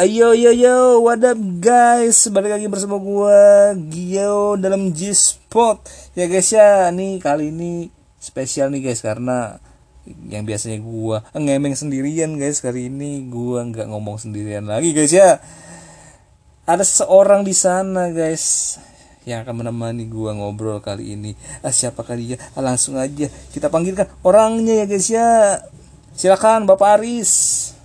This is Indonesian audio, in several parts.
Ayo yo yo, what up guys? Balik lagi bersama gua Gio dalam G-Spot. Ya guys ya, nih kali ini spesial nih guys karena yang biasanya gua ngemeng sendirian guys, kali ini gua nggak ngomong sendirian lagi guys ya. Ada seorang di sana guys yang akan menemani gua ngobrol kali ini. Ah, siapa kali ya? Ah, langsung aja kita panggilkan orangnya ya guys ya. Silakan Bapak Aris.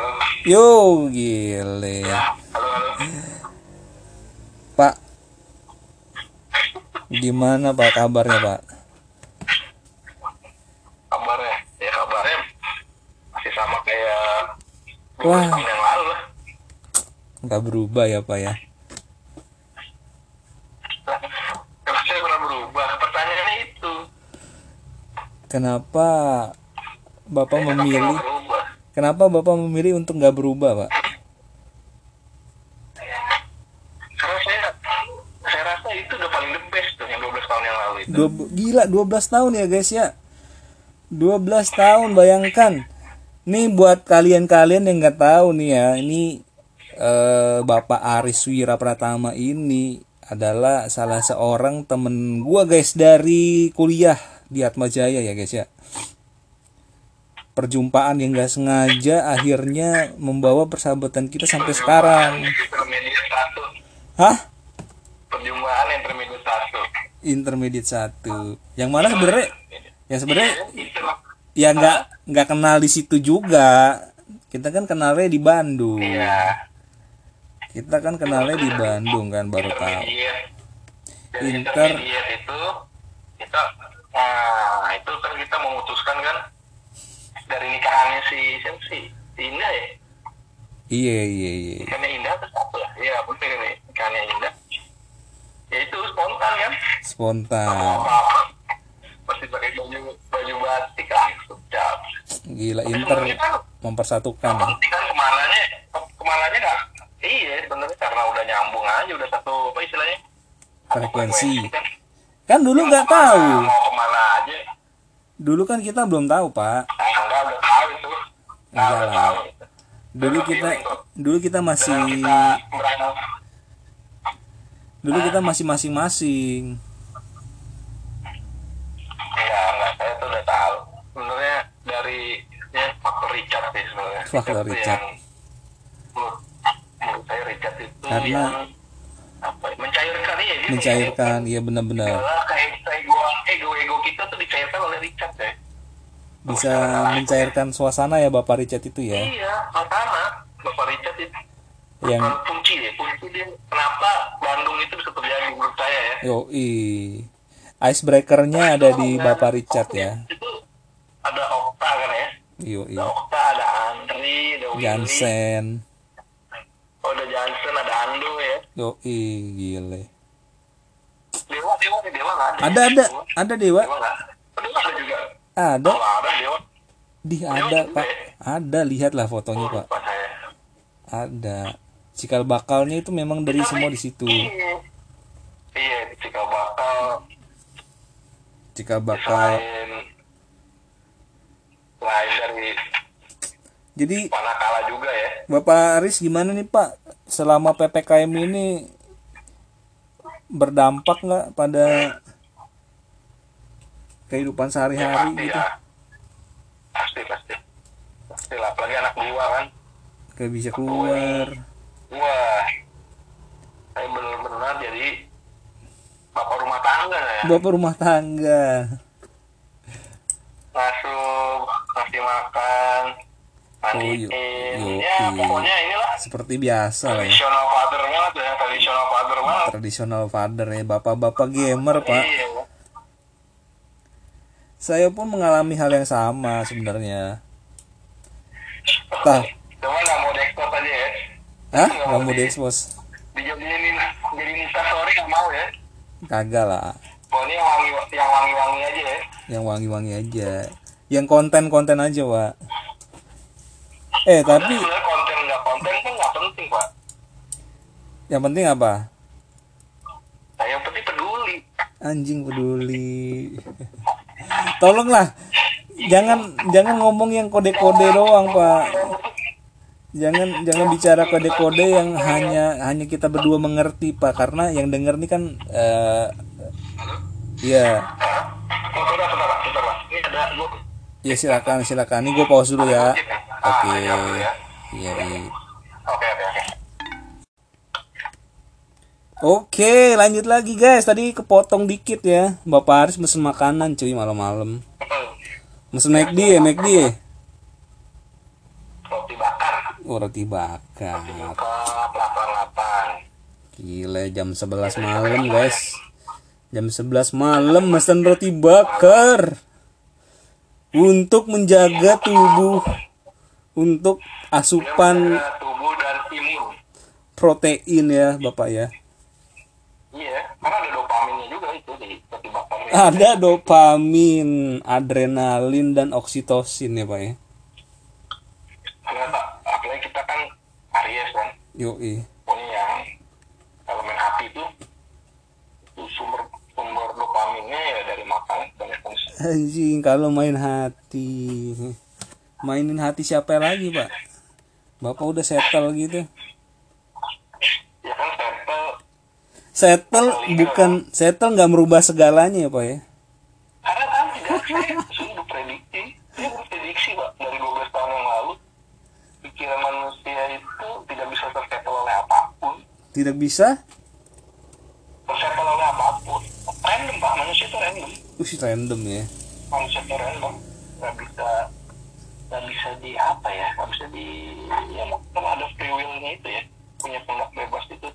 Halo, Yo, gile. halo, halo. Pak. Gimana Pak kabarnya, Pak? Kabarnya? Ya kabarnya masih sama kayak Wah. tahun yang lalu lah. Nggak berubah ya, Pak ya? Kenapa Bapak Saya memilih kenapa Bapak memilih untuk nggak berubah, Pak? Karena saya saya rasa itu udah paling the best tuh yang 12 tahun yang lalu itu. Dua, gila 12 tahun ya, guys ya. 12 tahun bayangkan. Nih buat kalian-kalian yang nggak tahu nih ya, ini eh, Bapak Aris Wira Pratama ini adalah salah seorang temen gua guys dari kuliah di Atma Jaya ya guys ya. Perjumpaan yang gak sengaja akhirnya membawa persahabatan kita sampai sekarang. Hah? Perjumpaan intermediate satu. Intermediate satu. Yang mana sebenarnya? Yang sebenarnya Itu. ya nggak nggak kenal di situ juga. Kita kan kenalnya di Bandung. Iya. Kita kan kenalnya di Bandung kan baru tahu. Inter- itu kita nah itu kan kita memutuskan kan dari nikahannya si siapa sih? Si Indah ya? Iya iya iya. Nikahannya Indah atau satu ya? Iya bener ini nikahannya Indah. Ya itu spontan kan? Spontan. Pasti pakai baju baju batik langsung cap. Gila Inter mempersatukan ya. Nanti kan ke mananya ke- ke mananya nggak? Iya sebenarnya karena udah nyambung aja udah satu apa istilahnya? Frekuensi. kan. Kan dulu nggak tahu. Mau ke mana aja? Dulu kan kita belum tahu pak. Enggak udah tahu itu. Enggak lah. Dulu kita dulu kita masih dulu kita masih masing-masing. Enggak, enggak, saya tuh udah tahu. Sebenarnya dari ya faktor Richard sih sebenarnya. Faktor Richard. yang menurut, menurut saya Richard itu Karena- yang apa ya, mencairkan ya dia Mencairkan, iya benar-benar. Adalah kayak ego ego ego kita tuh dicairkan oleh Richard ya. Bisa mencairkan suasana ya Bapak Richard itu ya. Iya, Altana, Bapak Richard itu Yang kunci deh, kunci dia kenapa Bandung itu bisa terjadi menurut saya ya. Yoi. Icebreakernya ada di Bapak Richard ya. Itu ada Okta kan ya. Yoi. Ada Okta, ada Andri, ada Willy. Jansen. Oh, ada Jansen, ada Ando ya. Yoi, gile. Dewa, Dewa, Dewa nggak ada. Ada ya? ada ada Dewa. Dewa nggak? Oh, Dewa ada juga. Ada. Oh, ada Dewa. Di ada, Pak. Ada, lihatlah fotonya, Pak. Lupa saya. Ada. Cikal bakalnya itu memang dari semua di situ. Iya. Iya, cikal bakal Cikal bakal. selain selain dari Jadi Manakala juga ya. Bapak Aris gimana nih, Pak? Selama PPKM ini berdampak nggak pada kehidupan Ya, sehari-hari pasti gitu? ya. Pasti, pasti. Pasti lah, apalagi anak dua kan. Kayak bisa keluar. Wah, saya benar-benar jadi bapak rumah tangga ya. Bapak rumah tangga. Ngasuh, ngasih makan, Oh, mandiin. yo- ya, pokoknya inilah Seperti biasa lah ya. tradisional father banget ya, tradisional father banget. Tradisional father ya, bapak-bapak gamer, Pak. Iya. Saya pun mengalami hal yang sama sebenarnya. Tah, Cuma nggak mau dekor aja ya. Hah? Gak mau diekspos? Dijadiin jadi Insta story nggak mau ya. Kagak lah. Pokoknya yang wangi yang wangi-wangi aja ya. Yang wangi-wangi aja. Yang konten-konten aja, Pak. Eh, tapi Sebenarnya konten nggak konten kan nggak penting pak. yang penting apa? Nah, yang penting peduli. Anjing peduli. Tolonglah. Jangan jangan ngomong yang kode-kode doang, Pak. Jangan jangan bicara kode-kode yang hanya hanya kita berdua mengerti pak karena yang denger nih kan eh ya gue. ya silakan silakan ini gue pause dulu ya oke. Ah, iya, iya. iya iya Oke, oke, oke. oke lanjut lagi guys. Tadi kepotong dikit ya. Bapak Aris mesen makanan cuy malam-malam. Mesen McD ya McD ya? Roti bakar. oh, roti bakar. Buka delapan Gila jam 11 malam guys. Jam 11 malam mesen roti bakar. Untuk menjaga tubuh Untuk asupan tubuh dan imun. protein ya bapak ya Iya, karena ada dopaminnya juga itu di ini. Ada dopamin, adrenalin, dan oksitosin ya pak ya Pak, apalagi kita kan Aries kan, Yoi punya yang elemen hati itu, itu sumber sumber dopaminnya ya dari makan dan konsumsi. Anjing kalau main hati Mainin hati siapa lagi pak? Bapak udah settle gitu. Ya kan settle. Settle bukan Settle nggak merubah segalanya ya pak ya? Karena kan tidak saya sudah prediksi, dia berprediksi pak dari 12 tahun yang lalu. Pikiran manusia itu tidak bisa tersettle oleh apa pun, Tidak bisa? Tersettle oleh apa pun. Random pak, manusia itu random, Ush random ya. Manusia itu random, nggak bisa nggak bisa di apa ya, nggak bisa di ya kan ada free will-nya itu ya, punya kehendak bebas itu,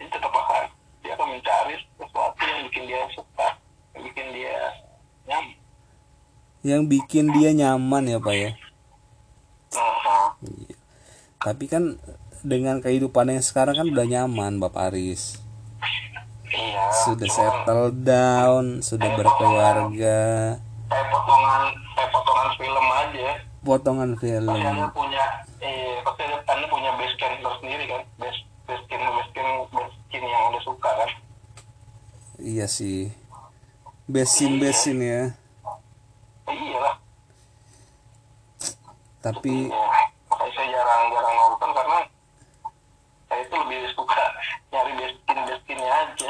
itu tetap akan dia akan mencari sesuatu yang bikin dia suka, yang bikin dia nyaman. Yang bikin dia nyaman ya pak ya? Nah, Tapi kan dengan kehidupan yang sekarang kan udah nyaman Bapak Aris. Iya. Sudah cuman- settle down Sudah berkeluarga kayak potongan kayak potongan film aja. Potongan film. Pasti anda punya eh pasti anda, punya base camp tersendiri kan? Base base camp base camp base camp yang anda suka kan? Iya sih. Besin-besin ya. Eh, iyalah. Tapi ya, makanya saya jarang jarang nonton karena saya itu lebih suka nyari base campnya aja.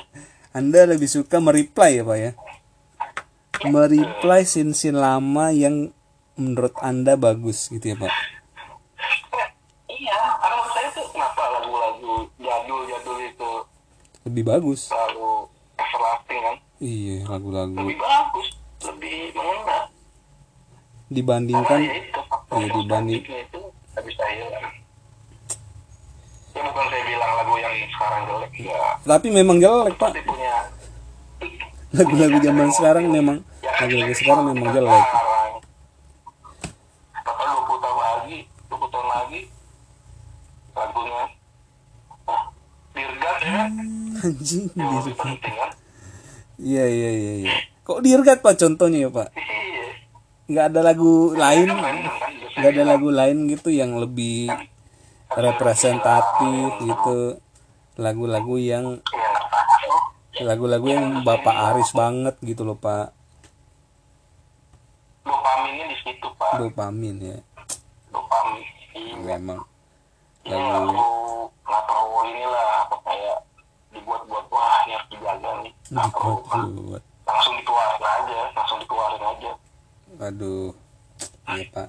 Anda lebih suka mereply ya Pak ya Mereply scene-scene lama yang menurut Anda bagus gitu ya Pak? Iya karena menurut saya tuh kenapa lagu-lagu jadul jadul itu Lebih bagus. selalu everlasting kan? Iya lagu-lagu. Lebih bagus lebih mengena dibandingkan ya itu iya, dibanding- itu bisa hilang. Ya bukan saya bilang lagu yang sekarang jelek ya. Tapi memang jelek Pak. Punya Lagu-lagu zaman sekarang memang Lagu-lagu sekarang memang jelek Sekarang. Bakal 20 tahun lagi, 20 tahun lagi lagunya Dirgat ya kan? Anjing dirgat kan? Iya iya iya iya Kok dirgat Pak contohnya ya Pak Iya. nggak ada lagu lain Kan? Biasanya nggak ada lagu lain gitu yang lebih representatif gitu lagu-lagu yang Iya. Lagu-lagu yang Bapak Aris banget gitu loh Pak. Dopaminnya di situ pak. dopamin ya. Dopamin. Iya. memang. Ya, lagu aku nggak perlu inilah apa kayak dibuat-buat wah ini harus dijaga nih. Langsung dikeluarin aja langsung dikeluarin aja. Aduh iya Pak.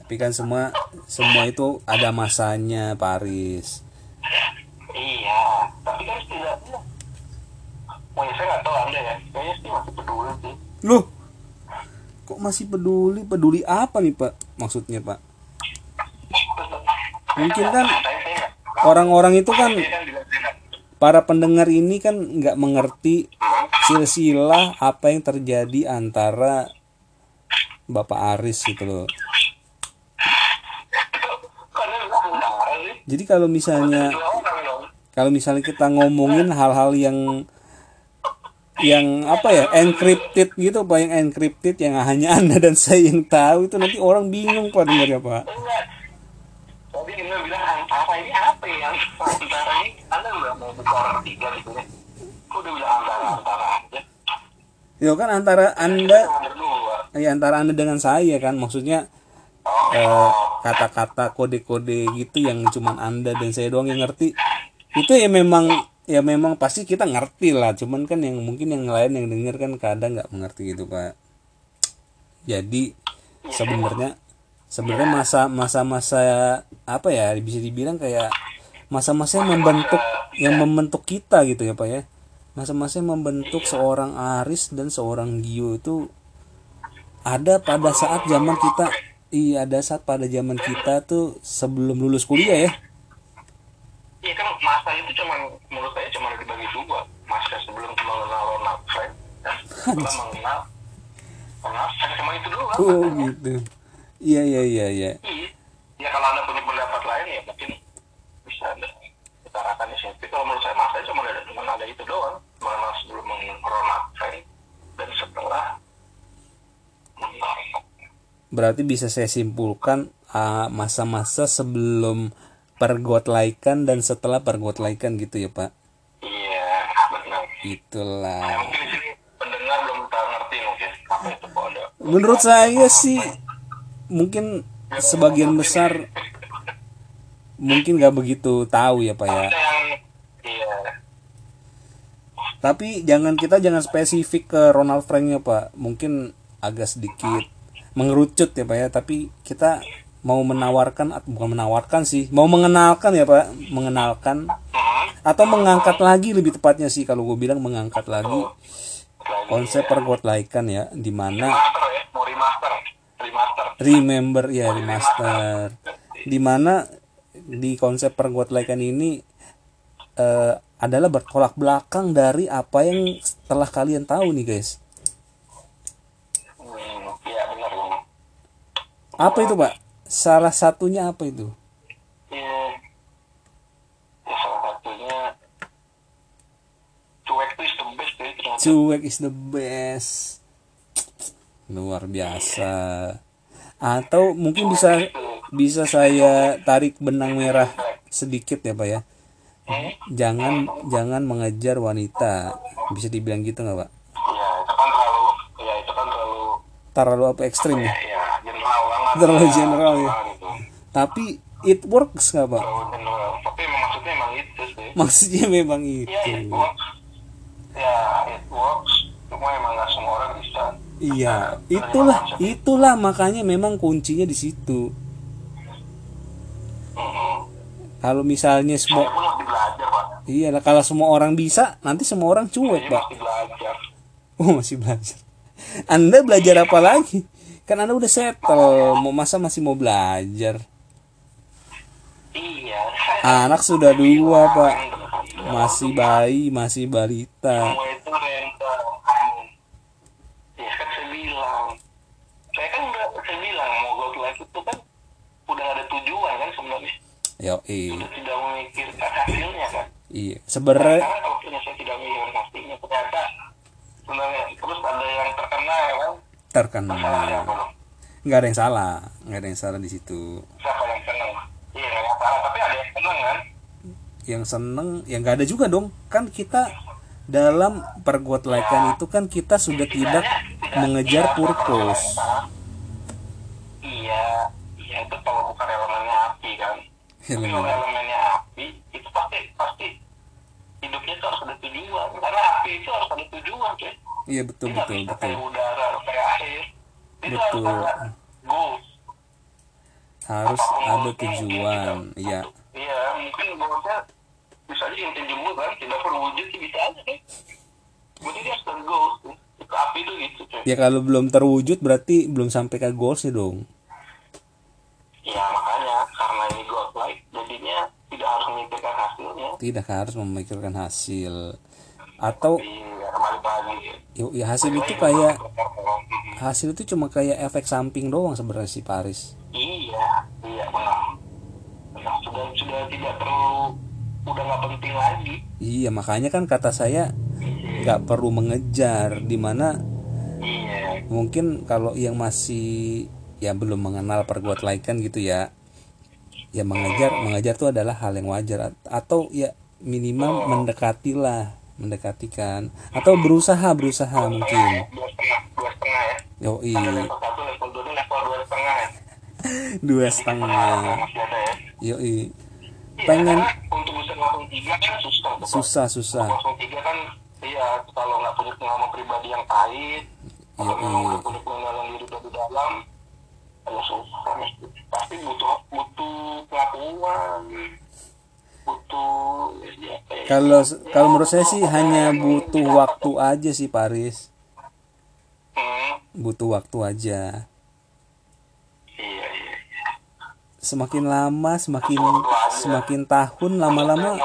Tapi kan semua semua itu ada masanya Pak Aris. Iya tapi kan setidaknya saya nggak tahu anda ya. Kayaknya sih masih peduli sih. Loh kok masih peduli? Peduli apa nih Pak? Maksudnya Pak? Mungkin kan orang-orang itu kan para pendengar ini kan nggak mengerti silsilah apa yang terjadi antara Bapak Aris gitu loh. Jadi kalau misalnya kalau misalnya kita ngomongin hal-hal yang yang apa ya encrypted gitu pak yang encrypted yang hanya anda dan saya yang tahu itu nanti orang bingung pak dengarnya pak. Tadi Nino bilang antara ini apa ya antara ini anda nggak mau bicara tiga gitu ya? Udah bilang antara antara aja? Ya kan antara anda ya antara anda dengan saya kan. Maksudnya oh. eh, kata-kata kode-kode gitu yang cuman anda dan saya doang yang ngerti. Itu ya memang ya memang pasti kita ngerti lah. Cuman kan yang mungkin yang lain yang denger kan kadang nggak mengerti gitu pak. Jadi sebenarnya sebenarnya masa masa masa apa ya bisa dibilang kayak masa-masa yang membentuk yang membentuk kita gitu ya pak ya. Masa-masa yang membentuk seorang Aris dan seorang Gio itu ada pada saat zaman kita iya ada saat pada zaman kita tuh sebelum lulus kuliah ya Iya kan masa itu cuman menurut saya cuma dibagi dua masa sebelum mengenal Ronald Frank dan setelah mengenal Ronald Frank cuma itu doang. oh gitu iya iya iya iya Iya. Ya kalau anda punya pendapat lain ya mungkin bisa anda utarakan di sini. Kalau menurut saya masa cuma ada cuma ada itu doang mengenal sebelum mengenal Ronald Frank dan setelah mengenal berarti bisa saya simpulkan ah, masa-masa sebelum pergotlaikan dan setelah pergotlaikan gitu ya pak? Iya benar. itulah. Ya, mungkin sini pendengar belum tahu ngerti mungkin apa itu kode. menurut saya sih mungkin sebagian besar mungkin nggak begitu tahu ya pak ya. Iya. Tapi jangan kita jangan spesifik ke Ronald Franknya pak. Mungkin agak sedikit mengerucut ya pak ya. Tapi kita mau menawarkan bukan menawarkan sih mau mengenalkan ya pak. Mengenalkan. Atau mengangkat lagi lebih tepatnya sih kalau gue bilang mengangkat lagi konsep pergotlaikan ya di mana ya remaster remaster remember ya remaster. Di mana di konsep pergotlaikan ini eh, adalah bertolak belakang dari apa yang telah kalian tahu nih guys. Hmm, iya apa itu pak salah satunya apa itu Iya. Ya salah satunya cuek is the best ya ternyata. cuek is the best luar biasa atau mungkin bisa bisa saya tarik benang merah sedikit ya pak ya jangan jangan mengejar wanita bisa dibilang gitu nggak pak Iya itu kan terlalu ya itu kan terlalu terlalu apa ekstrim ya ya. Terlalu general ya. Tapi it works nggak pak. Tapi maksudnya emang itu sih. maksudnya memang Iya itu it works. Ya it works. Cuma emang nggak semua orang bisa. iya itulah itulah makanya memang kuncinya di situ Mhm. kalau misalnya Saya semua iya kalau semua orang bisa nanti semua orang cuek Saya pak masih belajar. oh masih belajar anda belajar apa lagi kan anda udah settle mau masa masih mau belajar. Iya. Anak sudah dua pak. Masih bayi masih balita. Ya kan saya bilang. Saya kan udah saya bilang mau go live itu kan udah ada tujuan kan sebenarnya. Yo iya udah tidak memikirkan hasilnya kan. Iya sebenarnya karena kalau punya saya tidak memikirkan hasilnya. Ternyata sebenarnya terus ada yang terkena ya kan terkenal dong nggak ada yang salah nggak ada yang salah di situ. Siapa yang seneng? Iya yang salah tapi ada yang seneng kan? Yang seneng yang nggak ada juga dong. Kan kita dalam pergotlaikan itu kan kita sudah tidak mengejar purpose. iya iya itu kalau bukan elemennya api kan? Kalau elemennya api itu pasti pasti hidupnya itu harus ada tujuan. Karena api itu harus ada tujuan cuy. Iya betul Dia betul betul. kayak udara kayak air itu Betul. harus ada goals. Harus Apa pun ada tujuan iya. Iya mungkin goalsnya bisa aja intangible kan? Tidak sih bisa aja kan? Berarti dia harus goals itu api itu gitu cuy. Ya kalau belum terwujud berarti belum sampai ke goalsnya dong. Ya makanya karena ini goals like jadinya harus memikirkan hasilnya. Tidak harus memikirkan hasil. Atau iya ya, ya hasil itu kayak hasil itu cuma kayak efek samping doang sebenarnya si Paris. Iya iya benar. Sudah sudah tidak perlu udah nggak penting lagi. Iya makanya kan kata saya nggak perlu mengejar di mana iya. mungkin kalau yang masih ya belum mengenal pergotlaikan gitu ya ya mengejar mengejar itu adalah hal yang wajar At- atau ya minimal mendekati lah mendekatikan atau berusaha berusaha mungkin. dua setengah dua setengah ya. Yo level dua setengah ya. Ada ya. Yoi. Iya, Pengen- untuk kan susah susah susah. Kan iya kalau nggak punya pengalaman pribadi yang pahit kalau nggak punya pengenalan diri dari dalam ya susah pasti butuh butuh pengakuan butuh ya, ya, kalau ya, kalau menurut saya sih hanya yang butuh waktu aja sih Paris Hmm, butuh waktu aja. Iya iya iya. semakin lama semakin semakin tahun lama-lama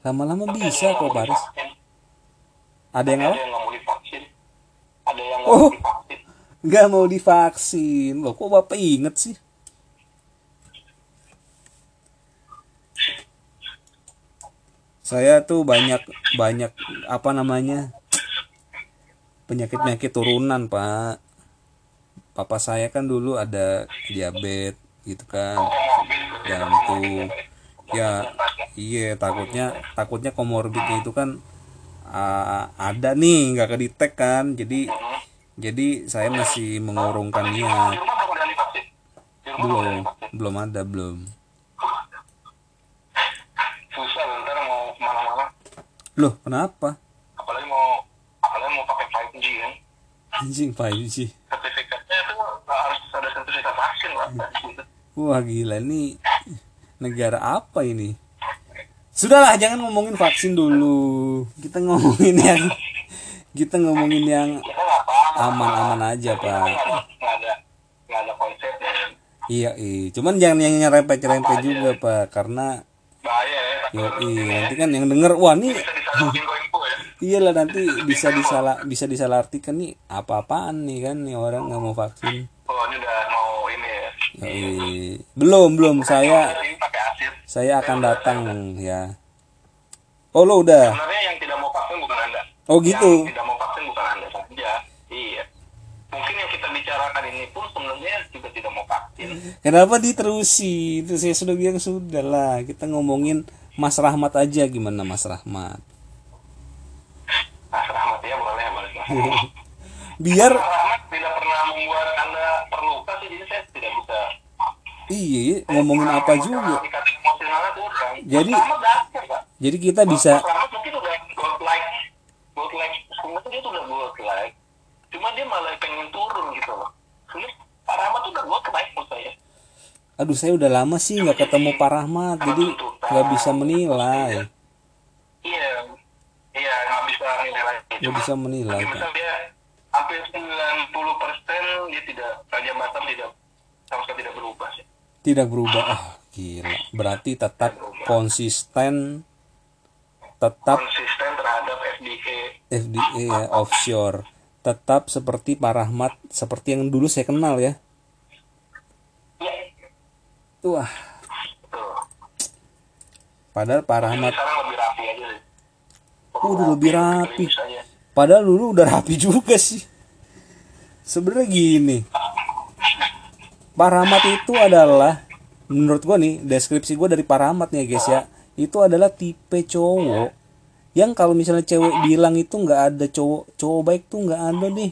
lama-lama bisa kok Paris ada yang apa? Oh. nggak mau divaksin. Loh kok bapak inget sih saya tuh banyak banyak apa namanya penyakit penyakit turunan pak. Papa saya kan dulu ada diabetes gitu kan jantung. Ya iya takutnya takutnya komorbidnya itu kan ah, ada nih nggak kedetek kan. Jadi jadi saya masih mengurungkan niat. Belum belum ada belum yang divaksin belum ada belum susah loh, ntar mau ke mana-mana loh kenapa? Apalagi mau apalagi mau pakai 5G kan? Anjing 5G sertifikatnya itu harus ada sertifikat vaksin lah Iya. wah gila nih. Negara apa ini? Sudahlah jangan ngomongin vaksin dulu. Kita ngomongin yang kita ngomongin yang aman-aman aja pak. dan iya iya cuman jangan yang nyerempet-nyerempet juga pak karena bahaya ya. Yo ini ya. nanti kan yang denger wah nih info ya. Iyalah nanti bisa disalah bisa disalahartikan nih apa-apaan nih kan nih orang nggak mau vaksin. Oh ini udah mau ini ya. Yoi. belum belum. Saya saya akan datang ya. Oh lo udah? Sebenarnya yang tidak mau vaksin bukan anda. Oh gitu. Yang tidak mau vaksin bukan anda saja. Iya. Mungkin yang kita bicarakan ini pun sebenarnya juga tidak mau vaksin. Kenapa diterusi itu saya sudah bilang sudah lah kita ngomongin Mas Rahmat aja. Gimana Mas Rahmat Mas Rahmat ya boleh boleh biar Rahmat tidak pernah membuat anda terluka sih jadi saya tidak bisa iya ngomongin apa juga. Jadi- jadi kita bisa Mas Rahmat mungkin udah gold like gold like sebenarnya dia tuh udah gold like cuma dia malah pengen turun gitu loh. Sebenarnya Pak Rahmat tuh udah gold like menurut saya. Aduh saya udah lama sih nggak ketemu Pak Rahmat jadi nggak bisa menilai. Iya iya nggak bisa nilai nggak bisa menilai misalnya dia hampir 90 persen dia tidak Raja Batam tidak sama sekali tidak berubah sih. Tidak berubah. Ah gila. Berarti tetap konsisten tetap konsisten terhadap FDA FDA ya offshore. Tetap seperti Pak Rahmat seperti yang dulu saya kenal ya. Ya wah. Padahal Pak Rahmat sekarang lebih rapi aja sih udah lebih rapi. padahal dulu udah rapi juga sih. Sebenarnya gini. Pak Rahmat itu adalah menurut gua nih deskripsi gua dari Pak Rahmat nih ya guys ya. Itu adalah tipe cowok yang kalau misalnya cewek bilang itu nggak ada cowok cowok baik tuh nggak ada nih.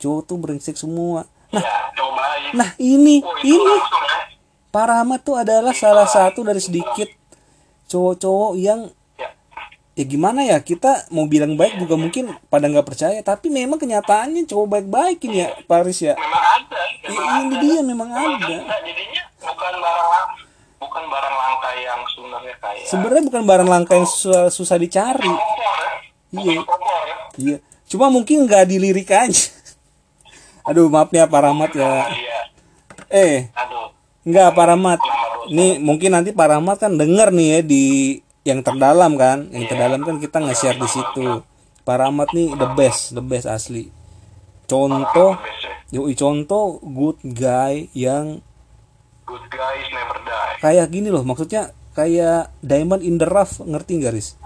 Cowok tuh brengsek semua. Nah ya nah ini oh, ini ya Pak Rahmat tuh adalah salah satu dari sedikit cowok-cowok yang ya ya gimana ya kita mau bilang baik juga mungkin pada nggak percaya tapi memang kenyataannya cowok baik-baik ini ya Paris ya. Memang ada I- memang ini ada dia memang Memang ada. ada. Jadinya bukan barang bukan barang langka yang sebenarnya kayak sebenarnya bukan barang langka yang susah, susah dicari. Ya. Iya. ya. Iya. Cuma mungkin nggak dilirik aja. Aduh maaf ya Pak Rahmat ya. Iya. Eh. Aduh. Enggak Pak Rahmat. Nih mungkin nanti Pak Rahmat kan denger nih ya di yang terdalam kan Yang terdalam kan kita nge-share di situ Pak Rahmat nih the best The best asli Contoh Yoi contoh good guy yang good guys never die kayak gini loh maksudnya kayak diamond in the rough ngerti nggak Riz?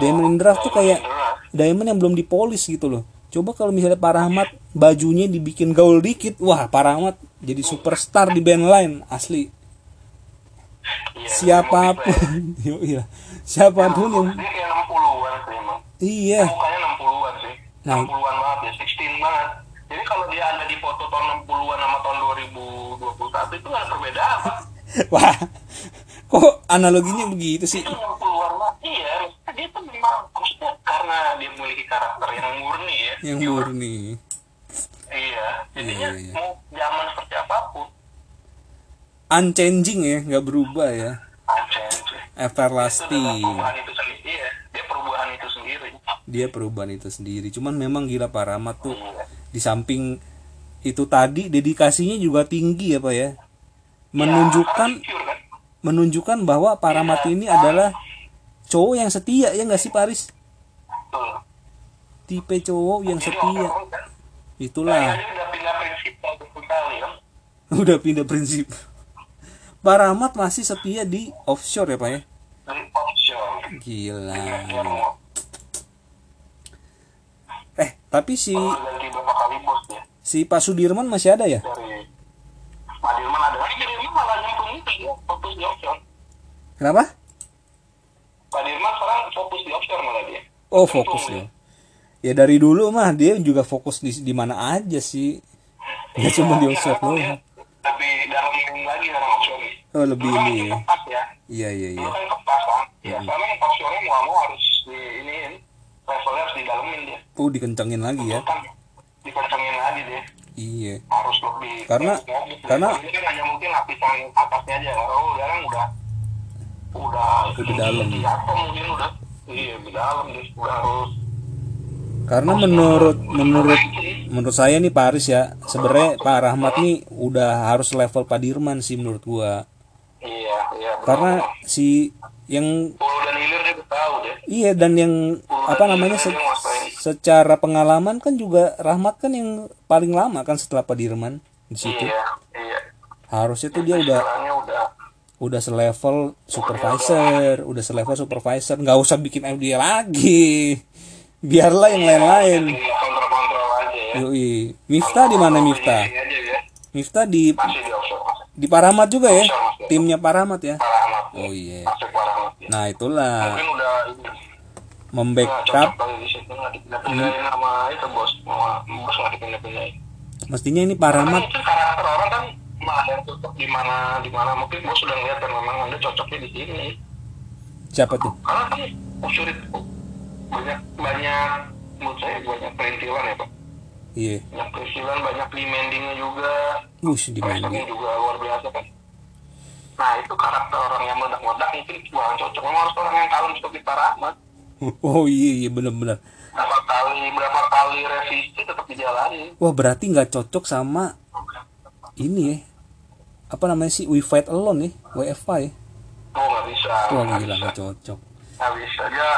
Diamond in the rough tuh kayak diamond yang belum dipolis gitu loh. Coba kalau misalnya Pak Rahmat bajunya dibikin gaul dikit, wah Pak Rahmat jadi superstar di band lain asli. Iya, Siapa pun, iya, siapa pun yang 60-an sih emang iya, mukanya 60-an sih. Nah. 60-an banget ya 16 banget. Jadi kalau dia ada di foto tahun 60-an sama tahun 2021 itu nggak ada perbedaan wah. Kok analoginya begitu sih? Itu yang keluar Pak. iya dia tuh memang maksudnya karena dia memiliki karakter yang murni ya. Yang murni. Iya jadinya Iya, iya. mau seperti apa pun unchanging ya nggak berubah ya. Dengan everlasting. Perubahan itu sendiri iya. Dia perubahan itu sendiri. Dia perubahan itu sendiri. Cuman memang gila Pak Rahmat tuh iya. di samping itu tadi dedikasinya juga tinggi ya Pak ya. Menunjukkan Ya, pure, kan? menunjukkan bahwa Pak Rahmat ini adalah cowok yang setia ya nggak sih Paris Betul. tipe cowok yang Jadi setia. kan, itulah. Udah pindah prinsip satu kali kan udah pindah prinsip Pak Rahmat masih setia di offshore ya Pak ya? Dari offshore. Gila. Dia mau eh tapi si berapa kali bos ya. si Pak Sudirman masih ada ya? Dari Madirman ada. Lagi Dirman malah nyemplung dia fokus di offshore. Kenapa? Pak Dirman sekarang fokus di offshore malah dia. Oh fokus ya. Ya dari dulu mah dia juga fokus di di mana aja sih. Nggak cuma di offshore doang. doang tapi dalam lagi sekarang offshore oh lebih kan ini ya? kepas ya. Iya iya iya. Kan kepas kan? Ya sekarang offshore-nya mau mau harus di ini levelnya harus didalemin dia. Oh dikencengin lagi ya? Kan dikencengin lagi dia. Iya. Harus lebih Karena- ngobis. karena- ini kan hanya mungkin lapisan atasnya aja. Oh sekarang udah udah Udah dalam. atom mungkin udah. Iya di dalam dia. Udah harus karena menurut menurut menurut saya nih Paris ya sebenarnya Pak Rahmat nih udah harus level Pak Dirman sih menurut gua. Karena si yang Hulu dan hilir dia udah tahu deh iya dan yang apa namanya se- secara pengalaman kan juga Rahmat kan yang paling lama kan setelah Pak Dirman di situ. Iya iya. Harusnya tuh dia udah udah. udah selevel supervisor udah selevel supervisor. Nggak usah bikin FD lagi. Biarlah yang lain-lain. tinggal kontrol-kontrol aja ya. Yoi. Miftah di mana Miftah? aja ya. Miftah di di Paramat juga ya? Timnya Paramat ya? Parah amat oh iya. Ya. nah itulah. Mungkin udah membackup. Sama itu bos. Bos nggak dipindah-pindahin. Mestinya ini karena Paramat karakter orang kan mana yang cocok di mana di mana. Mungkin bos sudah ngeliat kan memang anda cocoknya di sini. Siapa tuh? Karena kan unsur itu banyak banyak menurut saya banyak perintilan ya pak iya. Banyak perintilan banyak demandingnya juga. Mana pressure juga luar biasa kan. Nah itu karakter orang yang meledak-meledak mungkin kurang cocok. Memang harus orang yang kalem seperti Pak Rahmat oh iya iya benar-benar. Berapa kali berapa kali revisi tetap dijalani. Wah berarti nggak cocok sama ini ya. Apa namanya sih? We Fight Alone nih WFA ya. Oh nggak bisa. Wah nggak gila bisa. nggak cocok. Nggak bisa. Dia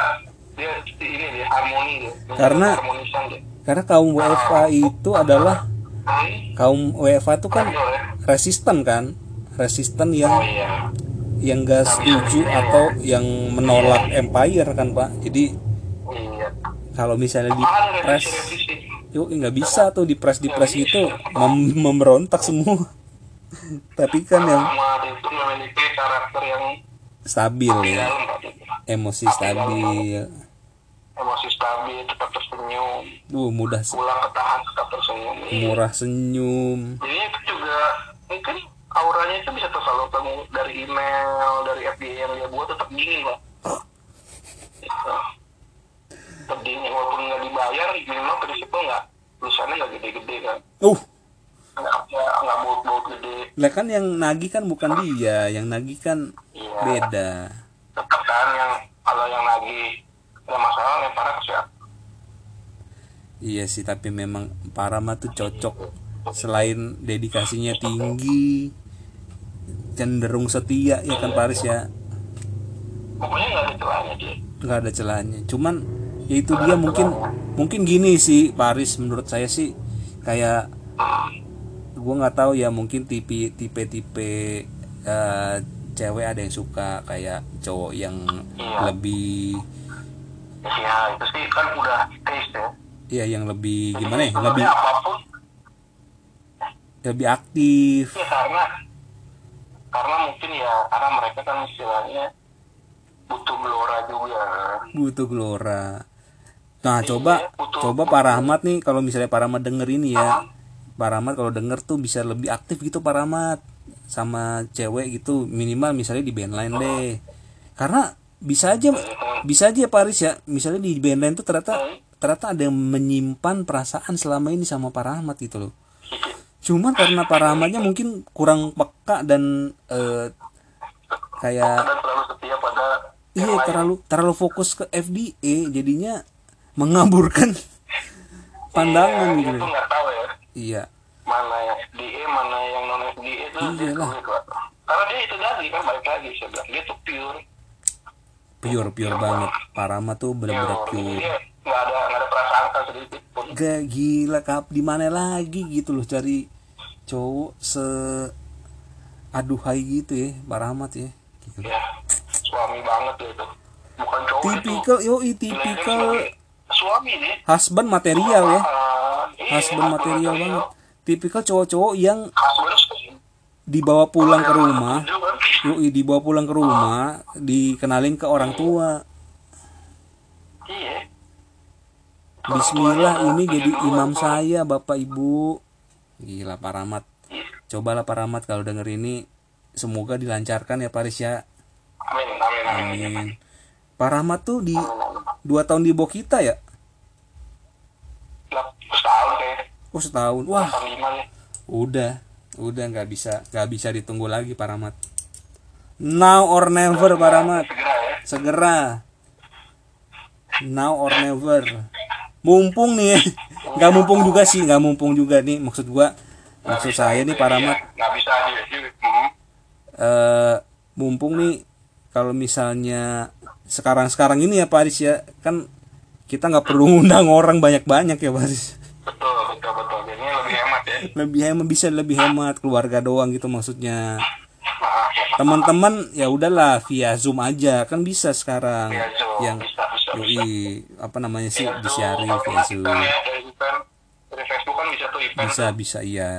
dia ini dia harmoni dia. Karena- harmonisan dia karena kaum WFA itu adalah kaum WFA itu kan resisten kan? Resisten yang yang gak setuju atau yang menolak empire kan pak? Jadi kalau misalnya di press yuk nggak bisa tuh di press di press gitu mem- memberontak semua. Tapi kan yang stabil ya. Emosi stabil. Emosi stabil tetap tersenyum Duh, mudah pulang ketahan tetap tersenyum. Murah senyum. Jadi itu juga mungkin auranya itu bisa tersalurkan dari email dari FB yang dia buat tetap dingin pak. Gitu. tetap dingin walaupun nggak dibayar minimal prinsipnya nggak tulisannya nggak gede-gede kan? Uh. Nggak baut-baut gede. Lah kan yang nagih kan bukan dia yang nagih kan Iya. beda. Tetap kan yang kalau yang lagi ada masalah lemparnya ke siapa iya sih tapi memang Parama tuh cocok. Selain dedikasinya tinggi cenderung setia ya kan Paris ya? Pokoknya nggak ada celahnya dia. Nggak ada celahnya. Cuman ya itu dia mungkin mungkin gini sih Paris menurut saya sih kayak gue nggak tahu ya mungkin tipe tipe tipe eh, cewek ada yang suka kayak cowok yang Iya. lebih ya itu sih kan udah taste ya ya yang lebih gimana ya lebih apa pun lebih aktif. Ya karena karena mungkin ya karena mereka kan istilahnya butuh gelora juga. Butuh gelora. Nah coba butuh- coba Pak Rahmat nih kalau misalnya Pak Rahmat denger ini ya. Pak Rahmat kalau denger tuh bisa lebih aktif gitu Pak Rahmat. Sama cewek gitu minimal misalnya di band lain deh. Karena bisa aja bisa aja Paris ya misalnya di band lain tuh ternyata ternyata ada yang menyimpan perasaan selama ini sama Pak Rahmat gitu loh. Cuman karena Pak Rahmatnya mungkin kurang peka dan eh, kayak dan terlalu setia pada yang iya terlalu terlalu fokus ke FDA jadinya mengaburkan pandangan Iya, gitu nggak tahu ya. Iya. Mana yang FDA mana yang non FDA itu Iyalah. Pak. karena dia itu tadi kan balik lagi saya bilang dia tuh pure pure pure banget. Pak Rahmat tuh bener-bener pure Jadi pure. dia nggak ada nggak ada prasangka sedikit pun. Gak gila kap di mana lagi gitu loh cari cowok se aduhai gitu ya. Pak Rahmat ya. Gitu. ya suami banget dia itu. Bukan cowok tipikal dia tipikal suami. Nih husband material ya. Iya, husband material banget. tipikal cowok-cowok yang husband dibawa pulang ke rumah. Yoi dibawa pulang ke rumah dikenalin ke orang tua. Iya. Bismillah ini jadi imam saya bapak ibu. Gila Pak Rahmat. Cobalah Pak Rahmat kalau denger ini semoga dilancarkan ya Paris ya. Amin amin amin. Amin. Pak Rahmat tuh di dua tahun di bawah kita ya? Setahun oh setahun. Wah. Udah udah nggak bisa nggak bisa ditunggu lagi Pak Rahmat. Now or never Pak Rahmat. Segera ya. Now or never. Mumpung nih nggak mumpung juga sih nggak mumpung juga nih maksud gua maksud saya nih Pak Rahmat. eh mumpung nih kalau misalnya sekarang-sekarang ini ya Pak Aris ya kan kita nggak perlu ngundang orang banyak-banyak ya Pak Aris betul betul betul. Jadinya lebih hemat ya. Lebih hemat bisa lebih hemat keluarga doang gitu maksudnya. Ya teman-teman ya udahlah via zoom aja. Kan bisa sekarang. Via Zoom, yang bisa, bisa, yoi apa namanya sih Via Zoom, disiarin kalau via zoom. event ya dari event dari Facebook kan bisa tuh event bisa tuh. bisa iya.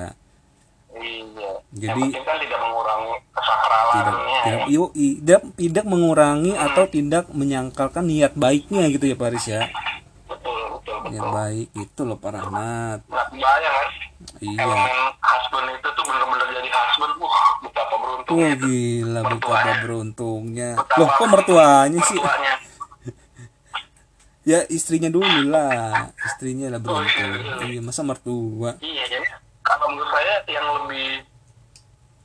Iya. Jadi- yang kan tidak mengurangi tidak kesakralannya tidak ya. yoi, tidak tidak mengurangi atau tidak menyangkalkan niat baiknya gitu ya Pak Aris ya betul baik itu loh Pak Rahmat. Nggak kebayang kan? Iya. Elemen husband itu tuh bener-bener jadi husband wah betapa beruntungnya Wah itu. gila betapa Mertuanya. beruntungnya. Betapa Loh kok mertuanya sih? mertuanya. Ya istrinya dulu lah. Istrinya lah beruntung Oh, iya. Iya. Masa mertua? Iya jadi kalau menurut saya yang lebih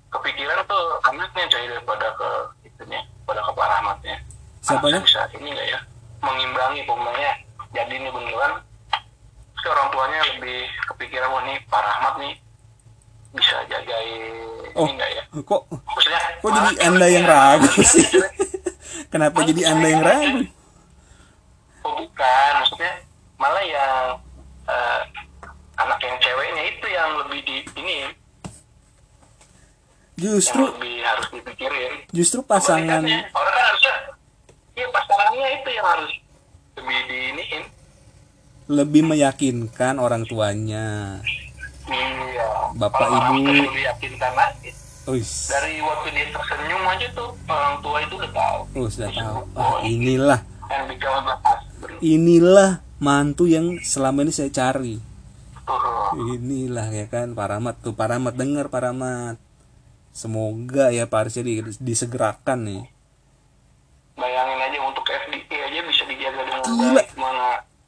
kepikiran tuh anaknya coy daripada ke itunya pada ke Pak Rahmatnya. Siapanya? Bisa ini nggak ya? Mengimbangi pokoknya jadi ini beneran terus orang tuanya lebih kepikiran wah nih Pak Rahmat nih bisa jagain Oh. ini enggak ya? Kok maksudnya kok jadi anda yang ragu sih? Kenapa jadi anda yang ragu? Oh bukan maksudnya malah yang eh, anak yang ceweknya itu yang lebih di ini. Justru yang lebih harus dipikirin. Justru pasangan orang kan harusnya iya pasangannya itu yang harus lebih diiniin Lebih meyakinkan orang tuanya. Iya. Bapak, Ibu. itu lebih yakinkan lagi dari waktu dia tersenyum aja tuh orang tua itu udah tahu. Oh, sudah tahu. Ah, Inilah. yang Inilah mantu yang selama ini saya cari. Tuh Inilah ya kan Pak Rahmat tuh. Pak Rahmat dengar Pak Rahmat Semoga ya Pak Aris di, disegerakan nih. Bayangin aja untuk FDA aja bisa dijaga dengan Gila. baik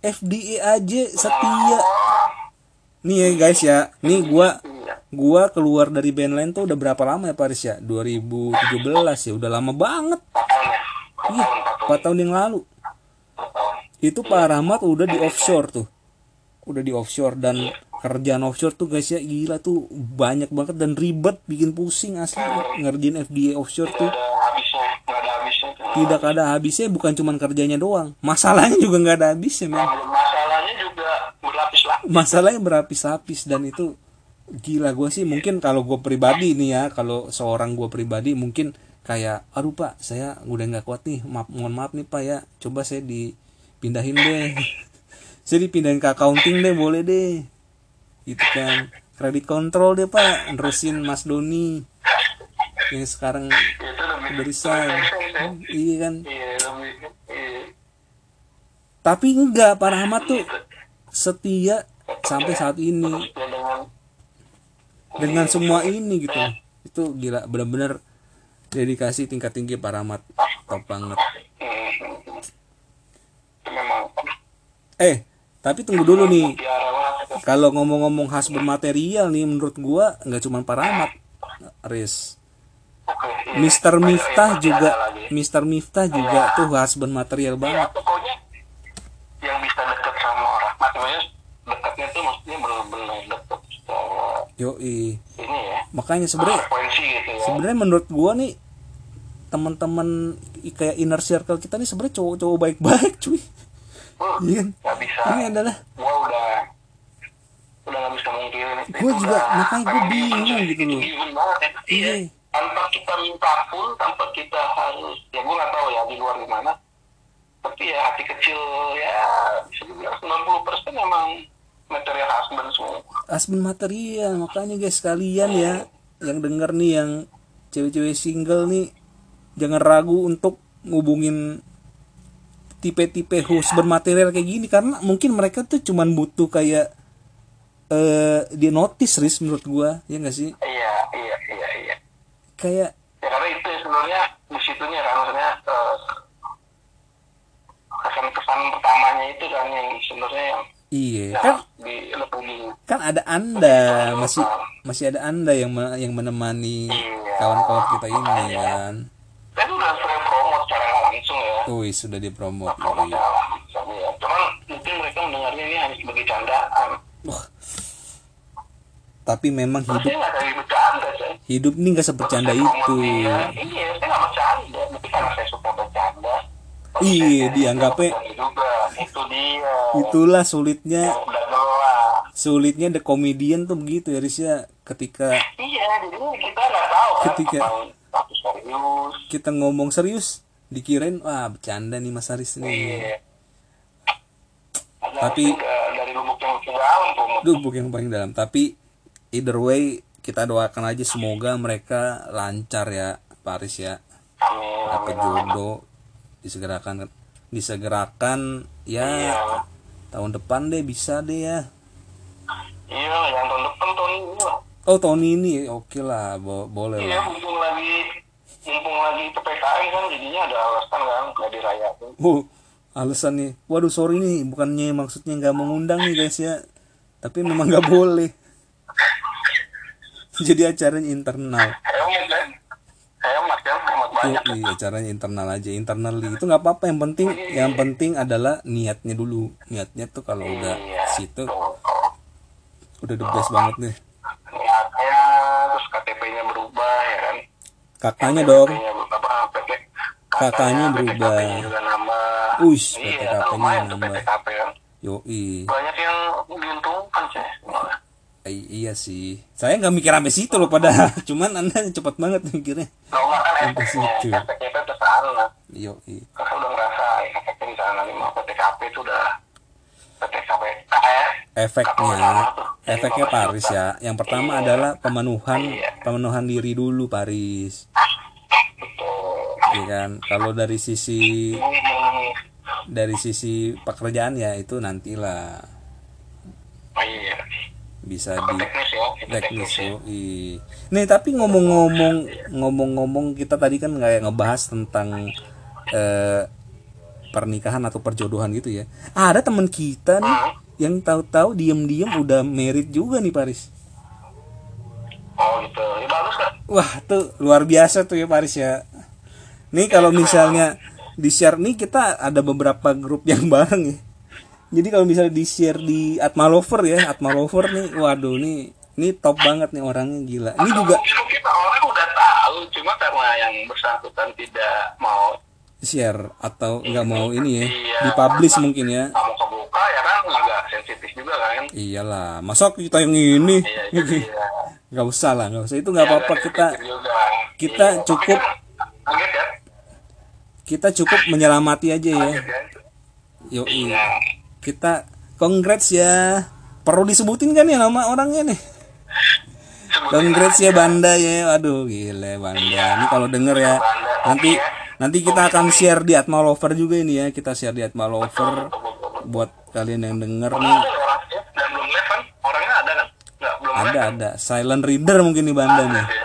FDA aja setia. Nih ya guys ya. Nih gua gua keluar dari band lain tuh udah berapa lama ya Pak Aris ya? 2017 ya udah lama banget. Tahun 4 tahun yang lalu. Itu Pak Rahmat udah di offshore tuh. Udah di offshore dan kerjaan offshore tuh guys ya gila tuh. Banyak banget dan ribet bikin pusing asli. Ngerjain FDA offshore tuh tidak ada habisnya bukan cuman kerjanya doang. Masalahnya juga nggak ada habisnya men. Nah, masalahnya juga berlapis-lapis. Masalahnya berlapis-lapis dan itu gila gue sih. Mungkin kalau gue pribadi nih ya kalau seorang gue pribadi mungkin kayak aduh pak saya udah nggak kuat nih. Maaf mohon maaf nih pak ya. Coba saya dipindahin deh. Saya dipindahin ke accounting deh boleh deh. Gitu kan. Kredit kontrol deh pak. Nerusin Mas Doni yang sekarang itu lebih udah resign. lebih make sense, ya. iya kan? Iya lebih iya. tapi enggak Pak Rahmat tuh setia sampai saat ini. Dengan dengan semua ini gitu. Itu gila bener-bener dedikasi tingkat tinggi Paramat top banget. Eh tapi tunggu dulu nih. Kalau ngomong-ngomong khas bermaterial nih menurut gua nggak cuma Paramat Riz Oke, iya. Mister Miftah juga. Mister Miftah juga tuh husband material Ya, banget pokoknya yang bisa deket sama orang. Maksudnya dekatnya tuh maksudnya benar-benar deket secara yoi ini ya. makanya sebenarnya gitu ya. sebenarnya menurut gua nih teman-teman kayak inner circle kita nih sebenarnya cowok-cowok baik-baik cuy Uh, iya kan bisa. ini adalah Gua udah udah nggak bisa. Gua Itu juga, udah- makanya gua memang bingung gitu itu loh. ya. Iya. Tanpa kita minta pun, tanpa kita harus, ya gua nggak tahu ya di luar gimana. Tapi ya hati kecil ya bisa dibilang 90% memang material husband semua. husband material makanya guys kalian ya yang denger nih yang cewek-cewek single nih jangan ragu untuk ngubungin tipe-tipe husband material kayak gini karena mungkin mereka tuh cuman butuh kayak eh di notice risk menurut gua ya nggak sih Iya, iya, iya, iya. Kayak Ya karena itu ya sebenarnya di situnya kan maksudnya eh, kesan-kesan pertamanya itu kan yang sebenarnya yang iya yang kan dilepuni. kan ada anda masih masih ada anda yang me- yang menemani kawan-kawan kita ini kan Saya tuh udah sering promote secara langsung ya. Wih sudah dipromot langsung ya. Cuman mungkin mereka mendengarnya ini hanya sebagai candaan. Wah. Tapi memang hidup hidup ini nggak sebercanda itu. Iya, saya nggak bercanda. Tapi karena saya suka bercanda. Iya, dianggapnya-. Itu dia. itulah sulitnya sulitnya the comedian tuh begitu ya Riz ya ketika Iya, jadi kita nggak tahu kan Ketika- serius. kita ngomong serius dikirain wah bercanda nih Mas Aris nih Iya. Tapi- dari lubuk yang ke dalam bukan yang paling dalam tapi either way kita doakan aja semoga mereka lancar ya Paris ya amin. jodoh disegerakan disegerakan ya Iya. tahun depan deh bisa deh ya Iya, yang tahun depan tahun ini lah. oh tahun ini oke lah bo- boleh Iya, lah mumpung lagi mumpung lagi ppkm kan jadinya ada alasan kan nggak dirayain. Oh, alasan nih. Waduh, sorry nih, bukannya maksudnya nggak mengundang nih guys ya. Tapi memang nggak boleh. Jadi acaranya internal. Hemat kan? Hemat kan? Hemat banyak. Iya, acaranya internal aja, internal itu nggak apa-apa. Yang penting, yang penting adalah niatnya dulu. Niatnya tuh kalau udah Iya. situ, udah the best banget nih. Niatnya terus KTP-nya berubah ya kan? Kakaknya dong. Kakaknya berubah. Uish, iya, PTKP-nya nambah. PTKP kan. Yoi. Banyak yang diuntungkan sih. I- iya sih. Saya nggak mikir sampai situ loh pada. Cuman anda cepat banget mikirnya. Kalau nggak kan efeknya, situ. efeknya itu ke sana. Yoi. Kakak udah ngerasa efeknya di sana nih mau PTKP itu udah PTKP eh, efeknya efeknya Paris ya yang pertama Iya. adalah pemenuhan Iya. pemenuhan diri dulu Paris betul. ya kan kalau dari sisi dari sisi pekerjaan ya itu nantilah oh iya. Bisa di teknis ya, teknis teknis ya. nih tapi ngomong-ngomong ngomong-ngomong kita tadi kan kayak ngebahas tentang eh, pernikahan atau perjodohan gitu ya ada teman kita nih Hmm. yang tahu-tahu diem-diem udah merit juga nih Paris Oh gitu. Ya bagus kan? Wah tuh luar biasa tuh ya Paris ya. Nih kalau misalnya di share nih kita ada beberapa grup yang bareng ya. Jadi kalau misalnya di share di Atma Lover ya, Atma Lover nih, waduh nih, ini top banget nih orangnya gila. Ini juga Mungkin kita orang udah tahu, cuma karena yang bersangkutan tidak mau share atau nggak mau ini ya, Iya. dipublish mungkin ya. nggak mau kebuka ya kan agak sensitif juga kan. Iyalah, masa kita yang ini? Iya jadi ya. Nggak usah lah, nggak usah itu nggak apa-apa agak kita kita Iya, cukup- ya? kita cukup menyelamati aja ya. Ya? Yoi. Iya. Kita congrats ya perlu disebutin kan ya nama orangnya nih Sebutin congrats ya. Banda ya aduh gile Banda ini kalau denger ya Banda, nanti ya. nanti kita akan share di Atma Lover juga ini ya kita share di Atma Lover buat kalian yang denger nih Ada kan? Ada? Nggak, belum live ada ada silent reader mungkin nih Banda nih Iya.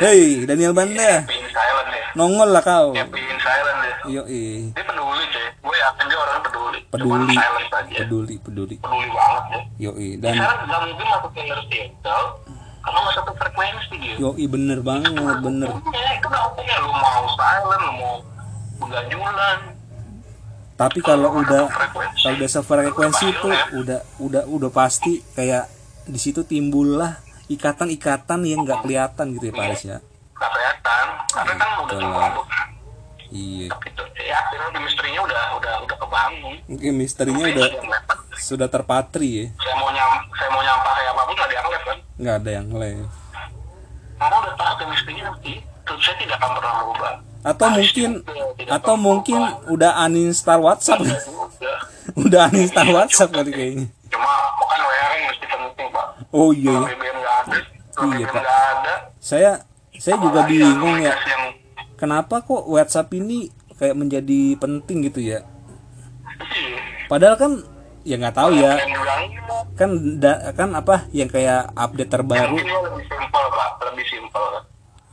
Hei, Daniel Banda, silent ya nongol lah kau. silent ya Yo, dia peduli cuy gue yakin dia orangnya peduli. Peduli, peduli, peduli. peduli banget ya Yo, dan sekarang nggak mungkin masuk inner circle karena nggak satu frekuensi dia. Yo, bener banget, bener. hukumnya? Itu nggak hukumnya? Lu mau silent lu mau begajulan Tapi kalau udah frekuensi kalau udah sefrekuensi itu udah udah udah pasti kayak di situ timbullah ikatan-ikatan yang nggak kelihatan gitu ya Pak Aris ya. nggak kelihatan. Karena kan udah Betul. Iya. gitu ya akhirnya misterinya udah udah udah kebangun Mungkin misterinya udah sudah terpatri ya. saya mau nyam saya mau nyampah kayak apa pun nggak dianggap kan Nggak ada yang lain. karena udah tahu chemistry-nya nanti terus saya tidak akan pernah berubah Atau mungkin atau mungkin udah uninstall WhatsApp. berubah. udah uninstall WhatsApp kali kayaknya. cuma bukan wiring mesti penting pak Oh iya ya. Ada Iya, BBM Pak. ada Saya saya juga bingung ya. yang Kenapa kok WhatsApp ini kayak menjadi penting gitu ya? iya Padahal kan ya nggak tahu ya. Kan da- kan apa yang kayak update terbaru. Mungkin dia lebih simpel pak. Lebih simpel.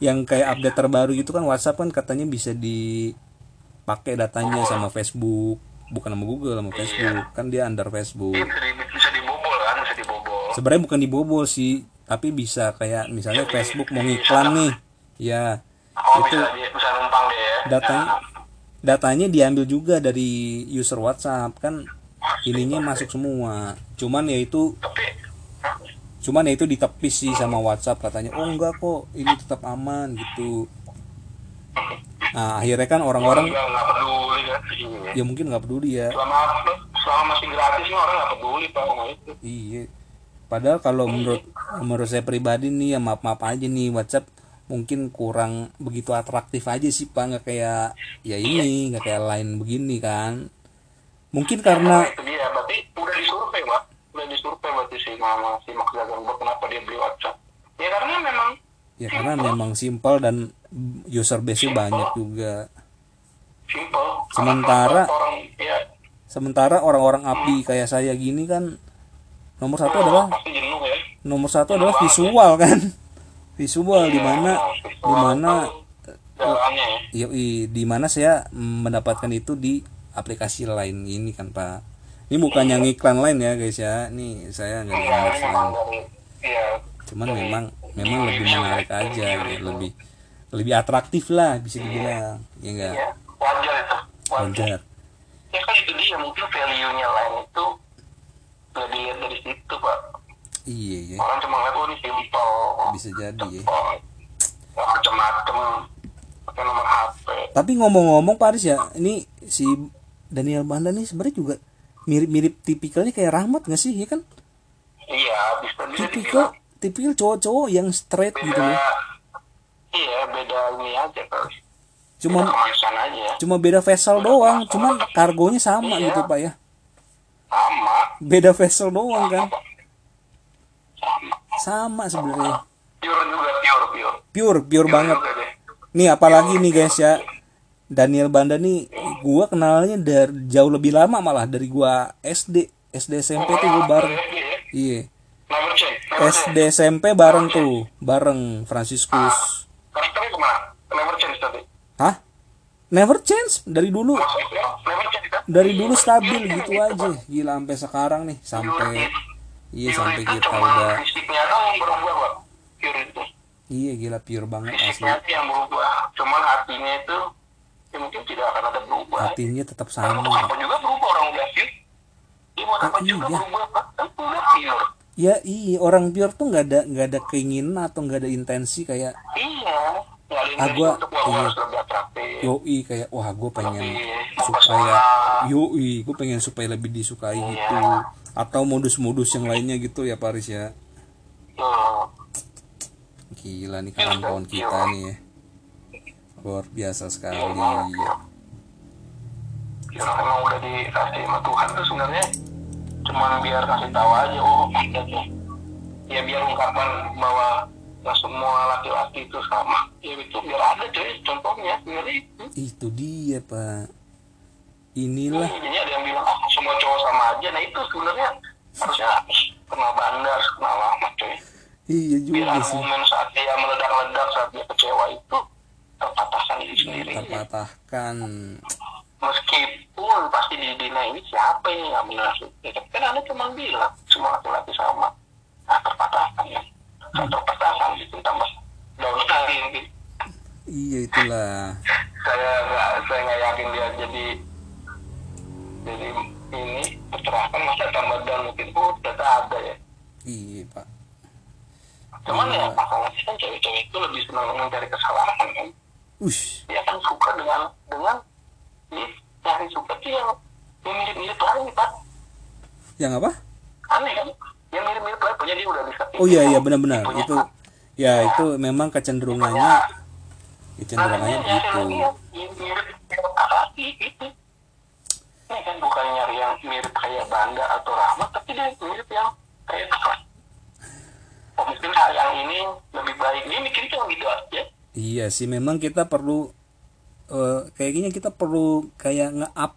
Yang kayak update terbaru gitu kan WhatsApp kan katanya bisa dipakai datanya sama Facebook. Bukan sama Google sama Facebook. Kan dia under Facebook. Dia bisa, di, bisa dibobol kan bisa dibobol. Sebenarnya bukan dibobol sih tapi bisa kayak misalnya Facebook mau ngiklan nih. Ya oh itu bisa bisa numpang dia ya. datanya datanya diambil juga dari user WhatsApp kan ininya masuk semua. Cuman ya itu tapi cuman ya itu ditepis sih sama WhatsApp katanya oh enggak kok ini tetap aman gitu. Nah akhirnya kan orang-orang nggak peduli kan iya. Ya mungkin nggak peduli ya. Selama selama masih gratis orang nggak peduli pak itu. Iya. Padahal kalau menurut menurut saya pribadi nih ya maaf maaf aja nih WhatsApp mungkin kurang begitu atraktif aja sih pak. Nggak kayak ya ini nggak kayak lain begini kan. Mungkin karena Nah, itu dia. Berarti udah disurvei pak. Udah disurvei berarti si mama si kenapa dia beli WhatsApp ya karena memang ya karena memang simpel dan user base-nya banyak juga. Simple. Sementara- orang ya. sementara orang-orang api kayak saya gini kan nomor satu adalah jenuh ya. nomor satu adalah visual kan visual di mana di mana jalannya ya Yoi, di mana saya mendapatkan itu di aplikasi lain ini kan Pak. Ini bukan yang iklan lain ya guys ya. Nih saya nggak ada ini iklan. ya Cuman memang memang lebih menarik aja, ya. lebih lebih atraktif lah bisa dibilang. Ya enggak? wajar itu wajar Wajar. ya kan itu dia mungkin value nya lain itu nggak dilihat dari situ pak Iya ya, orang cuma ngeliat oh ini simple. Bisa jadi ya. nggak macem-macem. Pakai nomor HP Tapi ngomong-ngomong Pak Aris ya, ini si Daniel Banda nih sebenarnya juga mirip-mirip tipikalnya kayak Rahmat nggak sih ya kan? iya bisa Tipikal tipikal cowok-cowok yang straight gitu beda loh. iya beda ini aja kali Cuma beda aja. cuma beda vessel doang cuman kargonya sama Iya. gitu pak ya. Sama. Beda vessel doang kan? Apa? Sama sebenarnya. Pure juga pure pure. Pure pure banget. juga deh. nih apalagi nih guys ya. Daniel Banda nih gua kenalnya dari jauh lebih lama malah dari gua SD SD SMP tuh gua bareng. SD ya? Iya. SD SMP bareng tuh bareng Franciscus. Tadi. Hah? Never change? Dari dulu? Change kan dari dulu stabil gitu aja. Gila sampai sekarang nih sampai iya Pure sampai itu kita cuma udah fisiknya dong yang berubah pak pure itu. Iya gila pure banget asli. fisiknya sih yang berubah. Cuman hatinya itu ya mungkin tidak akan ada berubah. Hatinya tetap sama. untuk apa juga berubah orang udah pure dia mau apa juga iya. berubah kan udah pure. Ya iya orang pure tuh nggak ada nggak ada keinginan atau nggak ada intensi kayak iya. Ah, gua- iya. yoi kayak wah gue pengen supaya yoi gue pengen supaya lebih disukai gitu atau modus-modus yang lainnya gitu ya Paris ya? Gila nih kawan-kawan kita nih ya. Luar biasa sekali. Ya. ya emang udah dikasih sama Tuhan tuh sebenarnya. Cuman biar kasih tahu aja oh ya biar ungkapan bahwa nggak semua laki-laki itu sama. Ya itu biar ada cuy contohnya. Sebenarnya itu itu dia pak. Inilah. Jadi ada yang bilang ah semua cowok sama aja. Nah itu sebenarnya harusnya kenal bandar kenal lama cuy. Iya biar juga sih. argumen saat dia meledak-ledak saat dia kecewa itu terpatahkan diri sendiri. Terpatahkan. Meskipun pasti di Dina ini siapa ini nggak benar ya, tapi kan anda cuma bilang semua laki-laki sama. Nah terpatahkan ya. Nah, terpatahkan gitu tambah daun lagi mungkin. Iya itulah. Saya nggak saya nggak yakin dia jadi jadi ini tercerahkan masa tambah down mungkin? Oh ternyata ada ya. Iya pak. Cuman Iya. ya masalahnya kan cewek-cewek itu lebih senang mencari kesalahan kan? Ush. Dia kan suka dengan dengan ini cari suka tuh yang yang mirip-mirip lain pak. Yang apa? Aneh kan? Yang mirip-mirip lain punya dia udah bisa oh iya iya benar-benar. itu A. ya itu memang kecenderungannya Nah, kecenderungannya lagi mirip mirip laki gitu ini kan bukan nyari yang mirip kayak Banda atau Rahmat tapi dia mirip yang kayak Kakak oh mungkin hal yang ini lebih baik. Dia mikirnya cuma gitu aja. Iya sih memang kita perlu eh, kayaknya kita perlu kayak nge-up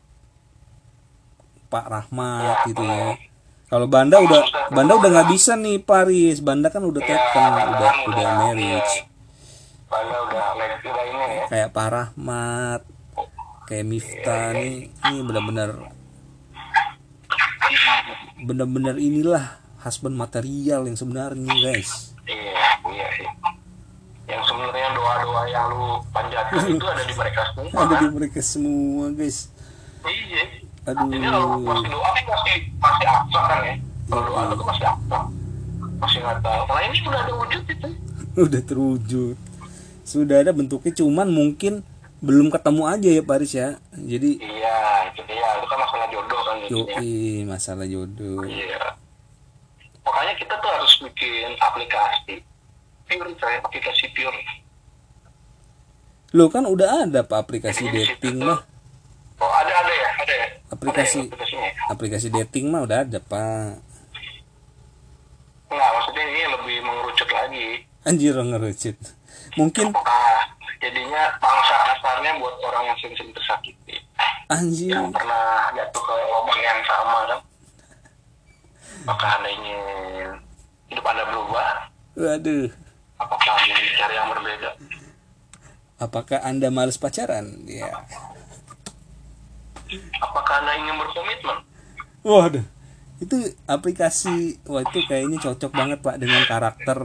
Pak Rahmat Ya, gitu ya. Kalau Banda udah Banda udah nggak bisa nih Paris. Banda kan udah Ya, Banda udah kan udah udah, marriage. iya. Banda udah udah ini ya. Kayak Pak Rahmat kayak Miftah nih ini benar-benar benar-benar inilah husband material yang sebenarnya guys iya iya sih yang sebenarnya doa-doa yang lu panjatkan itu ada di mereka semua ada di kan? mereka semua guys iya aduh Jadi kalau masih doa kan masih masih abstrak kan ya. Kalau doa itu masih abstrak. Masih nggak tahu. Kalau ini udah ada wujud itu. udah terwujud sudah ada bentuknya cuman mungkin belum ketemu aja ya Paris ya jadi Iya, itu dia. Itu kan masalah jodoh kan jadinya. yoi masalah jodoh Iya. Makanya kita tuh harus bikin aplikasi. Pure saya aplikasi pure. lo kan udah ada pak aplikasi Jadi situ dating mah Oh ada ada ya, ada ya. Aplikasi. Ada ya, ya? aplikasi dating mah udah ada pak Enggak, maksudnya ini lebih mengerucut lagi. anjir ngerucut mungkin Apakah jadinya bangsa dasarnya buat orang yang sering-sering tersakiti. anjir. Yang pernah jatuh ke lubang yang sama kan? Apakah anda ingin hidup anda berubah? Waduh. Apakah anda ingin cari yang berbeda? Apakah anda males pacaran? Ya apakah anda ingin berkomitmen? Waduh. Itu aplikasi wah itu kayaknya cocok banget pak dengan karakter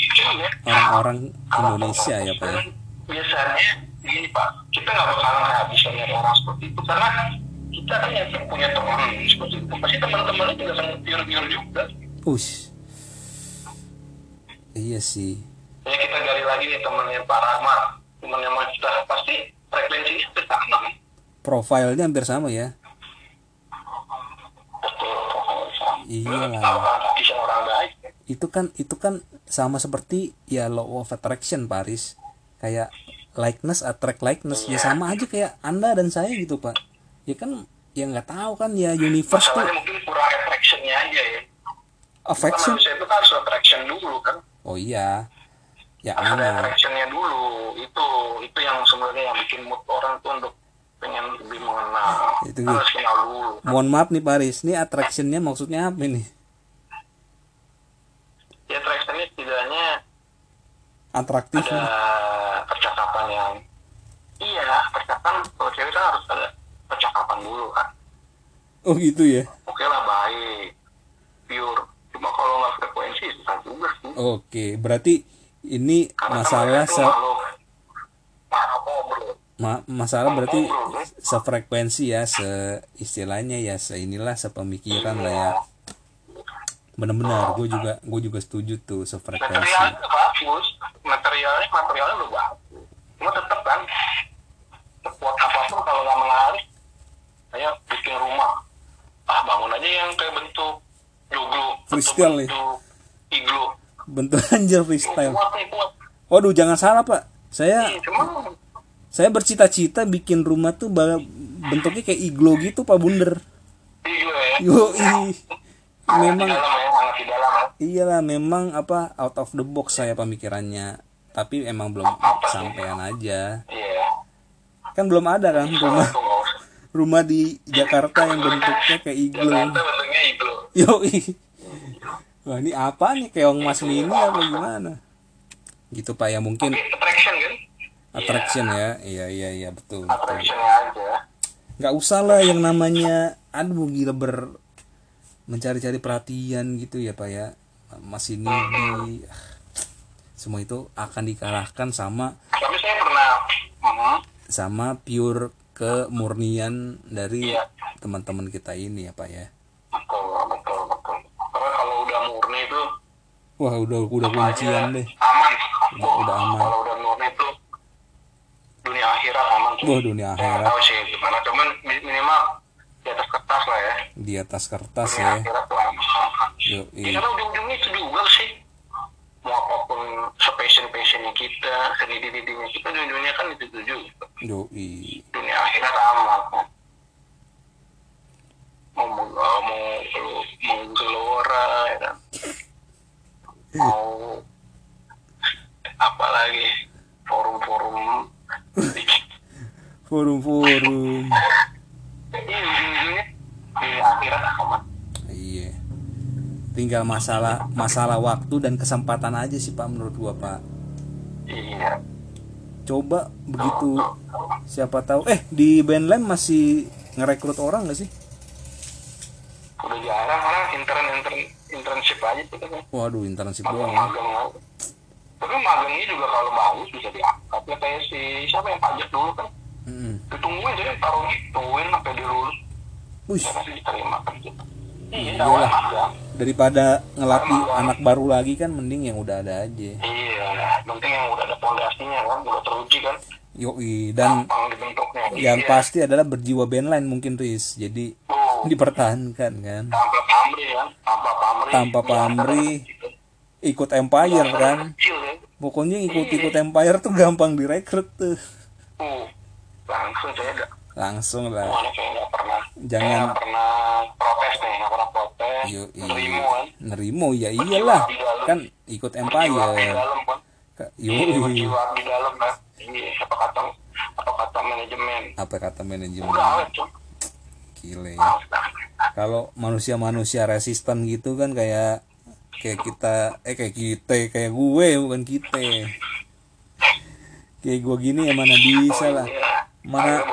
Iya. orang-orang Indonesia ya pak ya biasanya gini pak kita nggak bakalan kehabisan nyari orang seperti itu karena kita kan yang punya teman seperti itu pasti teman-temannya juga sangat pure-pure juga Ush. Iya sih. ya kita gali lagi nih temannya Pak Rahmat temannya Mas Dah. pasti frekuensinya hampir sama kan Profilnya hampir sama ya. betul sama kehabisan orang baik Itu kan itu kan sama seperti ya law of attraction Paris. Kayak likeness attract likeness ya sama aja kayak Anda dan saya gitu, Pak. Ya kan ya nggak tahu kan ya universe tuh masalahnya mungkin kurang attractionnya aja ya affection. manusia itu kan harus attraction dulu kan Oh iya. Ya harus ada attractionnya dulu itu itu yang sebenarnya yang bikin mood orang tuh untuk pengen lebih mengenal Itu harus kenal dulu Mohon maaf nih Paris, ini attractionnya maksudnya apa nih? ya attractionnya setidaknya Atraktif ada nih. Iya percakapan kalau cewek kan harus ada percakapan dulu kan. Oh gitu ya. oke lah baik. Pure. Cuma kalau nggak frekuensi susah juga sih. Oke, berarti ini Karena masalah se ma- masalah berarti sefrekuensi ya, se istilahnya ya, se inilah sepemikiran lah ya. Benar-benar, gue juga gue juga setuju tuh sefrekuensi. materialnya bagus. Materialnya materialnya udah bagus. Cuma tetap kan sekuat apa pun kalau nggak menarik kayak bikin rumah ah bangun aja yang kayak bentuk joglo Freestyle nih. bentuk iglo Bentuk anjir freestyle. kuat nih kuat Waduh, jangan salah pak. Saya saya bercita-cita bikin rumah tuh bentuknya kayak iglo gitu pak Bunder. iglo ya Yo memang dalam ya ya iyalah memang apa out of the box saya pemikirannya. Tapi emang belum sampean aja. iya Kan belum ada kan rumah. Nggak usah rumah di Jakarta yang bentuknya kayak iglo. Jakarta bentuknya iglo Yo wah ini apa nih? Keong mas mini apa gimana? Gitu pak ya mungkin. Tapi attraction kan? Attraction ya. Iya iya iya betul betul. Attractionnya aja. Nggak usah lah yang namanya aduh gila ber mencari-cari perhatian gitu ya pak ya. Mas ini di semua itu akan dikalahkan sama tapi saya pernah Mhm. Sama pure kemurnian dari Iya. teman-teman kita ini ya pak ya? Betul betul betul. Karena kalau udah murni itu wah udah udah kuncian deh. aman. Udah- udah aman. kalau udah murni itu dunia akhirat aman. Wah dunia nggak akhirat. tahu sih gimana. Cuman mi- minimal di atas kertas lah ya. Di atas kertas dunia ya. akhirat tuh aman. Yo, ya, karena ujung-ujungnya itu juga sih. Mau apa pun sepassion passionnya kita seni didinya kita ujung-ujungnya kan itu juga yo, dunia akhirat aman mau mau mau gelo- mau gelora ya kan? Mau apa lagi? Forum-forum. Forum-forum. Iya. Tinggal masalah masalah waktu dan kesempatan aja sih pak menurut gua pak. Iya coba begitu. Siapa tahu. Eh di Bandlam masih ngerekrut orang gak sih? Udah jarang orang intern intern internship aja tuh kan waduh internship doang. magang tapi magangnya juga kalau bagus bisa diangkat ya kayak si siapa yang pajak dulu kan? Mm-mm. ditungguin jadi taruh tungguin sampai dia lulus. Wih, ya diterima iya Iyalah. awalnya magang daripada ngelatih anak baru lagi kan mending yang udah ada aja. Iya. Penting yang udah ada pondasinya kan udah teruji kan. Yoi dan yang Iya. pasti adalah berjiwa bandline mungkin Riz. Jadi Oh, dipertahankan kan. Tanpa pamri kan tanpa pamri Tanpa di antara pamrih. gitu. ikut Empire Antara kan. kecil ya. Pokoknya ikut-ikut Empire tuh gampang direkrut tuh. Uh langsung saya langsung lah. Pernah Jangan- pernah pernah protes Yoi. nerimo kan? Nerimo ya iyalah. kan ikut berjiwa di Empire dalam kan? Ka- iya di dalam kan? Ini apa kata apa kata manajemen? Apa kata manajemen? Udah gile. Ya. Kalau manusia-manusia resisten gitu kan kayak kayak kita eh kayak kita kayak gue bukan kita. Kayak gue gini ya mana bisa lah. Iya. Mana-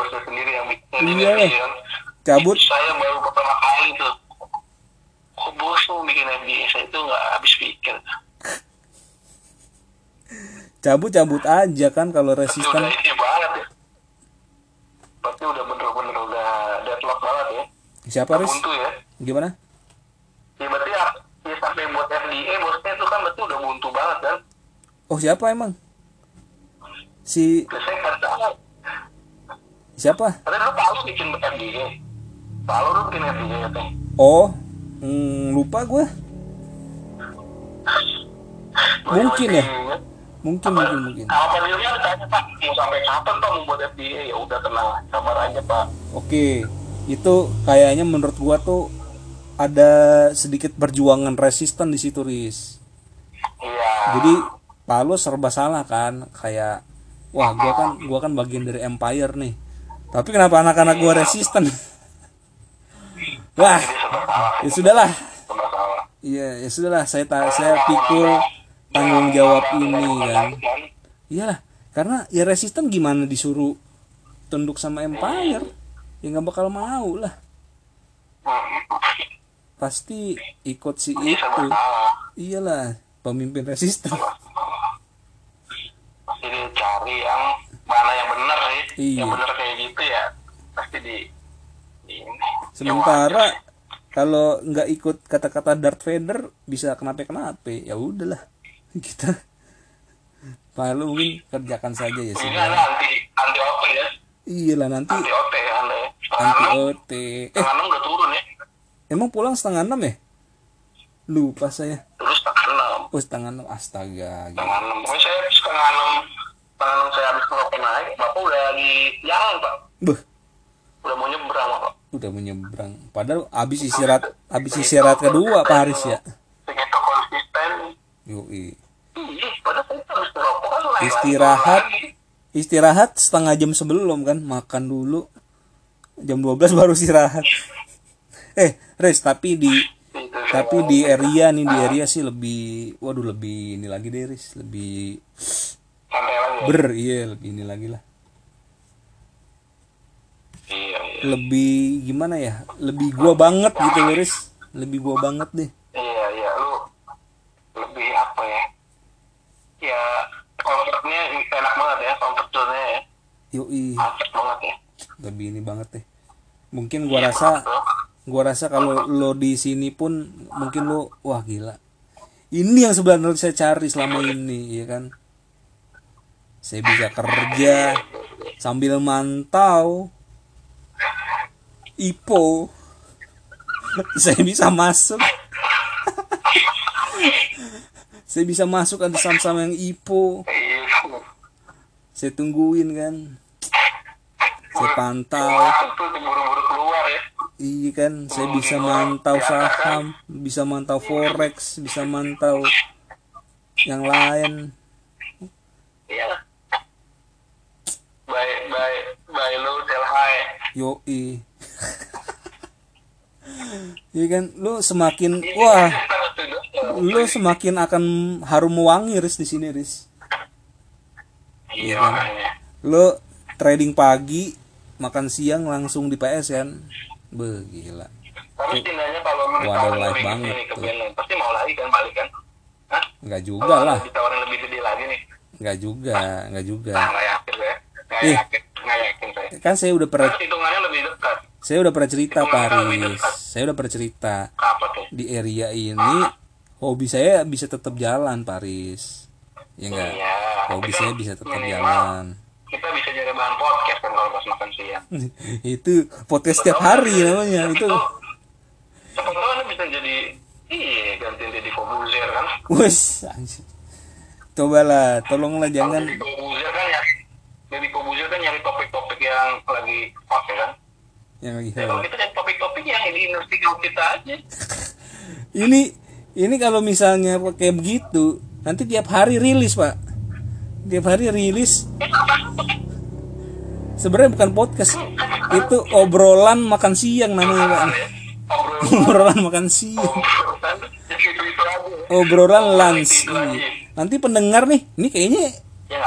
Iya lah. kan. cabut. Saya baru pertama kali tuh kok bos tuh bikin saya itu nggak habis pikir. Cabut cabut aja kan kalau resisten. udah ini banget ya. Berarti udah bener-bener udah deadlock banget ya. Siapa buntu ya. Gimana? Ya berarti ya, ya sampai buat FDA bosnya itu kan berarti udah buntu banget kan? Oh siapa emang? Si tahu. Siapa? Tapi lu Palu bikin FDA Palu lu bikin FDA ya teh oh hmm, lupa gue Mungkin ya? mungkin mungkin mungkin Sama panelnya ditanya Pak, mau sampai kapan Pak mau buat FDA? Ya udah tenang, sabar aja Pak. Oke, itu kayaknya menurut gua tuh ada sedikit perjuangan resisten di situ, Riz. Iya. Jadi Palu serba salah kan, kayak wah gua kan gua kan bagian dari Empire nih. Tapi kenapa anak-anak gua resisten? wah, ya sudahlah. Iya, ya sudahlah. Saya ta- saya pikul tanggung jawab ini kan. Iyalah, karena ya resisten gimana disuruh tunduk sama Empire? Ya nggak bakal mau lah. Pasti ikut si serba itu. Iyalah, pemimpin resisten. Pasti dicari yang mana yang benar sih. Iya. Yang benar kayak gitu ya pasti di. Ya, Sementara. Kalau nggak ikut kata-kata Darth Vader bisa kenapa-kenapa. Ya udahlah. Kita Palu mungkin kerjakan saja ya sih. ada anti OT ya. Iyalah nanti Anti OT ya anda anti OT. Eh, setengah enam udah turun ya. emang pulang setengah enam ya? Lupa saya. Dulu setengah enam. Oh setengah enam astaga. gila. setengah enam pokoknya saya setengah enam setengah enam saya habis ngerokok naik bapak udah di jalan pak Beuh, udah mau nyebrang pak udah menyeberang. Padahal habis istirahat habis istirahat kedua Pak Haris ya. segitu konsisten Yoi. iya Istirahat. Istirahat setengah jam sebelum kan, makan dulu. Jam 12 baru istirahat. eh, Res, tapi di tapi di area nih di area sih lebih waduh lebih ini lagi deh Riz lebih ber iya lebih ini lagi lah iya iya. Lebih gimana ya? Lebih gua banget gitu loh Riz lebih gua banget deh. Iya iya. Lu lebih apa ya? Ya komfortnya enak banget ya komfortnya ya. Yoi. Mantep banget ya. Lebih ini banget deh. Mungkin gua rasa Tuh. gua rasa kalau lo di sini pun mungkin lo wah gila. Ini yang sebenarnya saya cari selama ini ya kan? Saya bisa kerja sambil mantau IPO. Saya bisa masuk. Saya bisa masuk ada sama-sama yang IPO. Saya tungguin kan. Saya pantau. Ya Iya kan, saya bisa mantau saham, bisa mantau forex, bisa mantau yang lain. iya buy buy buy low sell high. Yoi. Iya kan, lu semakin wah, lu semakin akan harum wangi Riz di sini Riz. iya makanya Lu trading pagi, makan siang langsung di PS kan. Be, gila. tapi setidaknya kalau lu live banget nih tuh. band pasti mau lagi kan balik kan Hah? Enggak juga Kalau lah, ditawarin lebih gede lagi nih enggak juga, enggak juga. nah nggak yakin ya nggak Ih. yakin nggak yakin saya Kan saya udah pernah kan hitungannya lebih dekat saya udah pernah cerita Hitungan Pak kita lebih Aris. dekat. Saya udah pernah cerita. Di area ini hobi saya bisa tetap jalan Paris ya enggak Iya, hobi saya bisa tetap minimal jalan. kita bisa jadi bahan podcast kan kalau pas makan siang. Itu podcast setiap hari namanya itu siapa tahu anda bisa jadi iya gantiin Deddy Kobuzer kan? Wes cobalah tolonglah jangan. Deddy Kobuzer kan ya Deddy Kobuzer kan nyari topik-topik yang lagi hot ya kan yang lagi ya, kalau kita nyari topik-topik yang di industri kita aja. Ini ini kalau misalnya kayak begitu nanti tiap hari rilis pak. Tiap hari rilis. Sebenarnya bukan podcast. Itu obrolan makan siang namanya pak. Obrolan. Makan siang. Obrolan. Gitu lunch. Itu aja. Iya. nanti pendengar nih ini kayaknya ya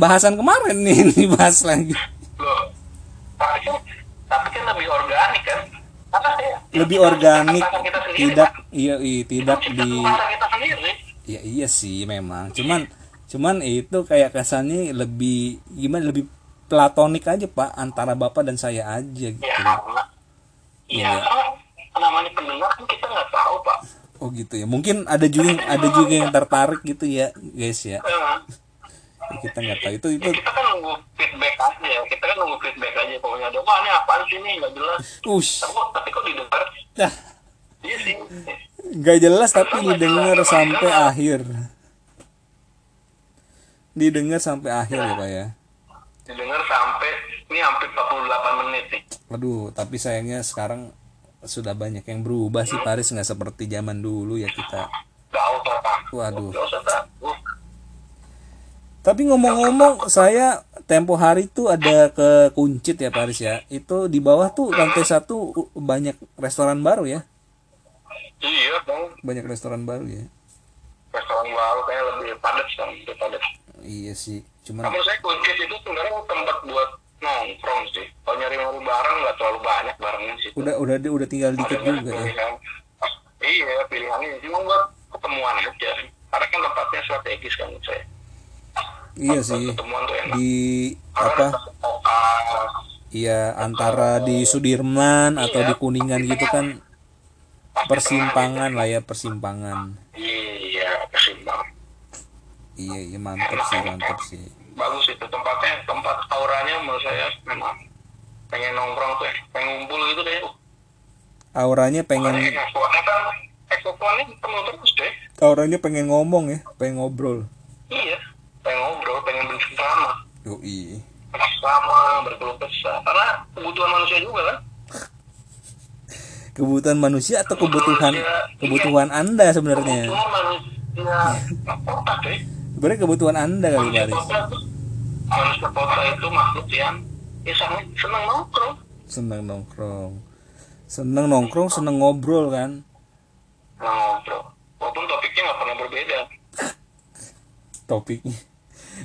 bahasan kemarin nih dibahas lagi. Loh tapi kan kan lebih organik kan? Karena saya lebih kita- organik kita- kita sendiri, tidak Pak. iya iya tidak kita di kita sendiri. Ya iya sih memang. Cuman cuman itu kayak kesannya lebih gimana lebih platonik aja pak antara bapak dan saya aja gitu. ya karena Iya. ya karena namanya pendengar kan kita nggak tahu pak. Oh gitu ya. Mungkin ada juga yang ada juga yang tertarik gitu ya guys ya. Eh, Ya, kita nggak tahu. Itu itu ya kita kan nunggu feedback aja ya. Kita kan nunggu feedback aja pokoknya. Ada wah ini apaan sih ini? Nggak jelas. Ush. Tapi kok tapi kok didengar? Dah iya sih. Nggak jelas tapi didengar sampai akhir. Didengar sampai akhir ya pak ya? Didengar sampai ini hampir 48 menit nih. Aduh, tapi sayangnya sekarang sudah banyak yang berubah sih Paris nggak seperti zaman dulu ya kita. usah Waduh. usah Tapi ngomong-ngomong, saya tempo hari itu ada ke Kuncit ya Paris ya. Itu di bawah tuh lantai satu banyak restoran baru ya. iya bang Banyak restoran baru ya. restoran baru kayak lebih padat sekarang lebih padat Iya sih. Cuman Namun saya kunci itu sebenarnya tempat buat nongkrong sih. Kalau nyari nyari barang nggak terlalu banyak barangnya sih. udah udah udah tinggal dikit juga ya. Pilihan. Iya pilihannya cuma buat ketemuan aja. Karena kan tempatnya strategis kan menurut saya. Iya sih. Di apa? ada koas, Iya antara di Sudirman atau di Kuningan gitu kan persimpangan lah ya persimpangan. Iya kesimbang. Iya iya mantap sih mantap sih. Bagus itu tempatnya tempat auranya menurut saya memang pengen nongkrong tuh ya. pengen ngumpul gitu deh. Auranya pengen kan auranya pengen ngomong ya, pengen ngobrol. Iya, pengen ngobrol, pengen bercengkrama, Yoi. bersama, berkeluh kesah. Karena kebutuhan manusia juga kan. Kebutuhan manusia atau kebutuhan kebutuhan Anda sebenarnya? Kebutuhan manusia kota deh. Sebenarnya kebutuhan Anda kali Manusia kota tuh, manusia kota itu makhluk yang ya sangat senang nongkrong. Seneng nongkrong. Seneng nongkrong, seneng ngobrol kan. Nah, ngobrol. Walaupun topiknya nggak pernah berbeda. topiknya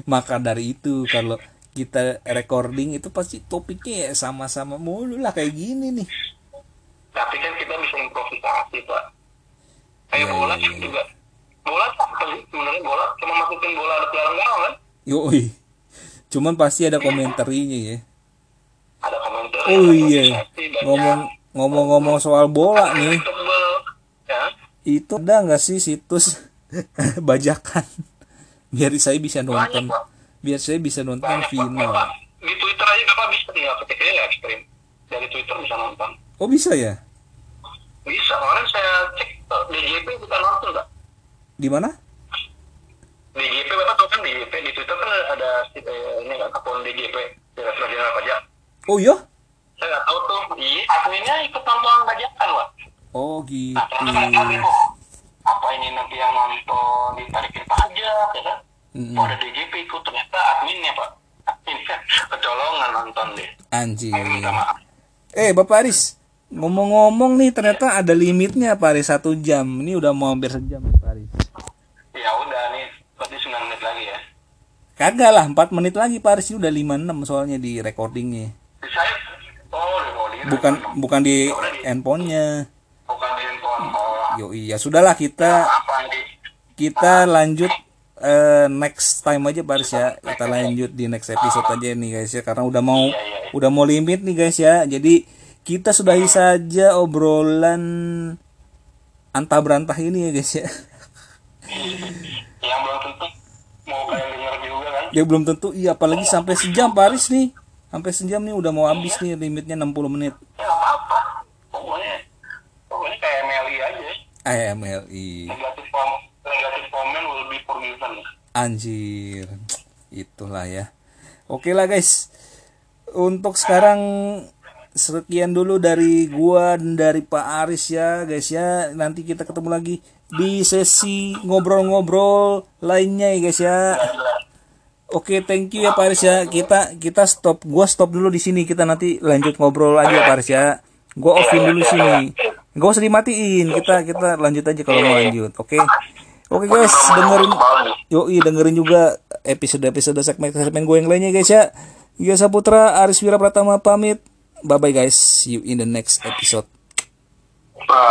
maka dari itu kalau kita recording itu pasti topiknya ya sama-sama mulu lah kayak gini nih Tapi kan kita bisa improvisasi, Pak. Kayak Iya, bola kan iya. juga. Bola apa sih? Sebenarnya bola cuma masukin bola ada pelarian gawang kan? yoi cuman pasti ada komentarnya ya Ada komentar. oh iya ngomong ngomong-ngomong soal bola nih ya. itu ada nggak sih situs bajakan biar saya bisa nonton Banyak, Pak. biar saya bisa nonton Banyak, Pak. final Bapak, Di Twitter aja Bapak bisa tinggal ketik aja ya ekstrim. Dari Twitter bisa nonton. oh bisa ya Bisa. Kemarin saya cek eh, DJP bisa nonton nggak? di mana DJP Bapak tahu kan DJP di Twitter kan ada eh, ini kan akun DJP Direktur Jenderal Pajak. oh iya Saya nggak tahu tuh. Iya, adminnya ikut nonton pajakan, Pak. oh gitu Nah. Apa ini nanti yang nonton ditarikin pajak, ya kan? Mm-mm. Oh, ada DJP ikut. Ternyata adminnya, Pak. Adminnya kecolongan nonton deh. anjir Akhirnya minta maaf. eh bapak Aris ngomong-ngomong nih ternyata ada limitnya Pak Aris satu jam ini udah mau hampir sejam nih Pak Aris Ya udah nih, berarti 9 menit lagi ya. kagak lah 4 menit lagi Pak Aris ini udah 56 soalnya di recordingnya Di saya, oh, bukan bukan di handphonenya bukan di handphone. Oh, yo iya sudahlah kita apa ini? kita lanjut eh, next time aja Pak Aris ya kita lanjut di next episode aja nih guys ya. Karena udah mau udah mau limit nih guys ya. Jadi kita sudahi saja obrolan antah berantah ini ya guys ya. Yang belum tentu mau kalian denger juga kan? ya belum tentu iya apalagi sampai sejam Pak Aris nih. Sampai sejam nih udah mau habis nih limitnya 60 menit. Ya nggak apa-apa. Pokoknya, pokoknya kayak MLI aja. Negatif kom, negatif comment will be anjir. Itulah ya. Oke lah guys. Untuk sekarang sekian dulu dari gua dan dari Pak Aris ya guys ya. Nanti kita ketemu lagi di sesi ngobrol-ngobrol lainnya ya guys ya. Oke thank you ya Pak Aris ya. Kita kita stop gua stop dulu di sini. Kita nanti lanjut ngobrol aja ya Pak Aris ya. Gua offin dulu sini. Gak usah dimatiin. Kita kita lanjut aja kalau mau lanjut. Oke oke guys dengerin Yoi dengerin juga episode-episode segmen-segmen gue yang lainnya guys ya. Gio Saputra, Aris Wira Pratama pamit. Bye bye guys. See you in the next episode.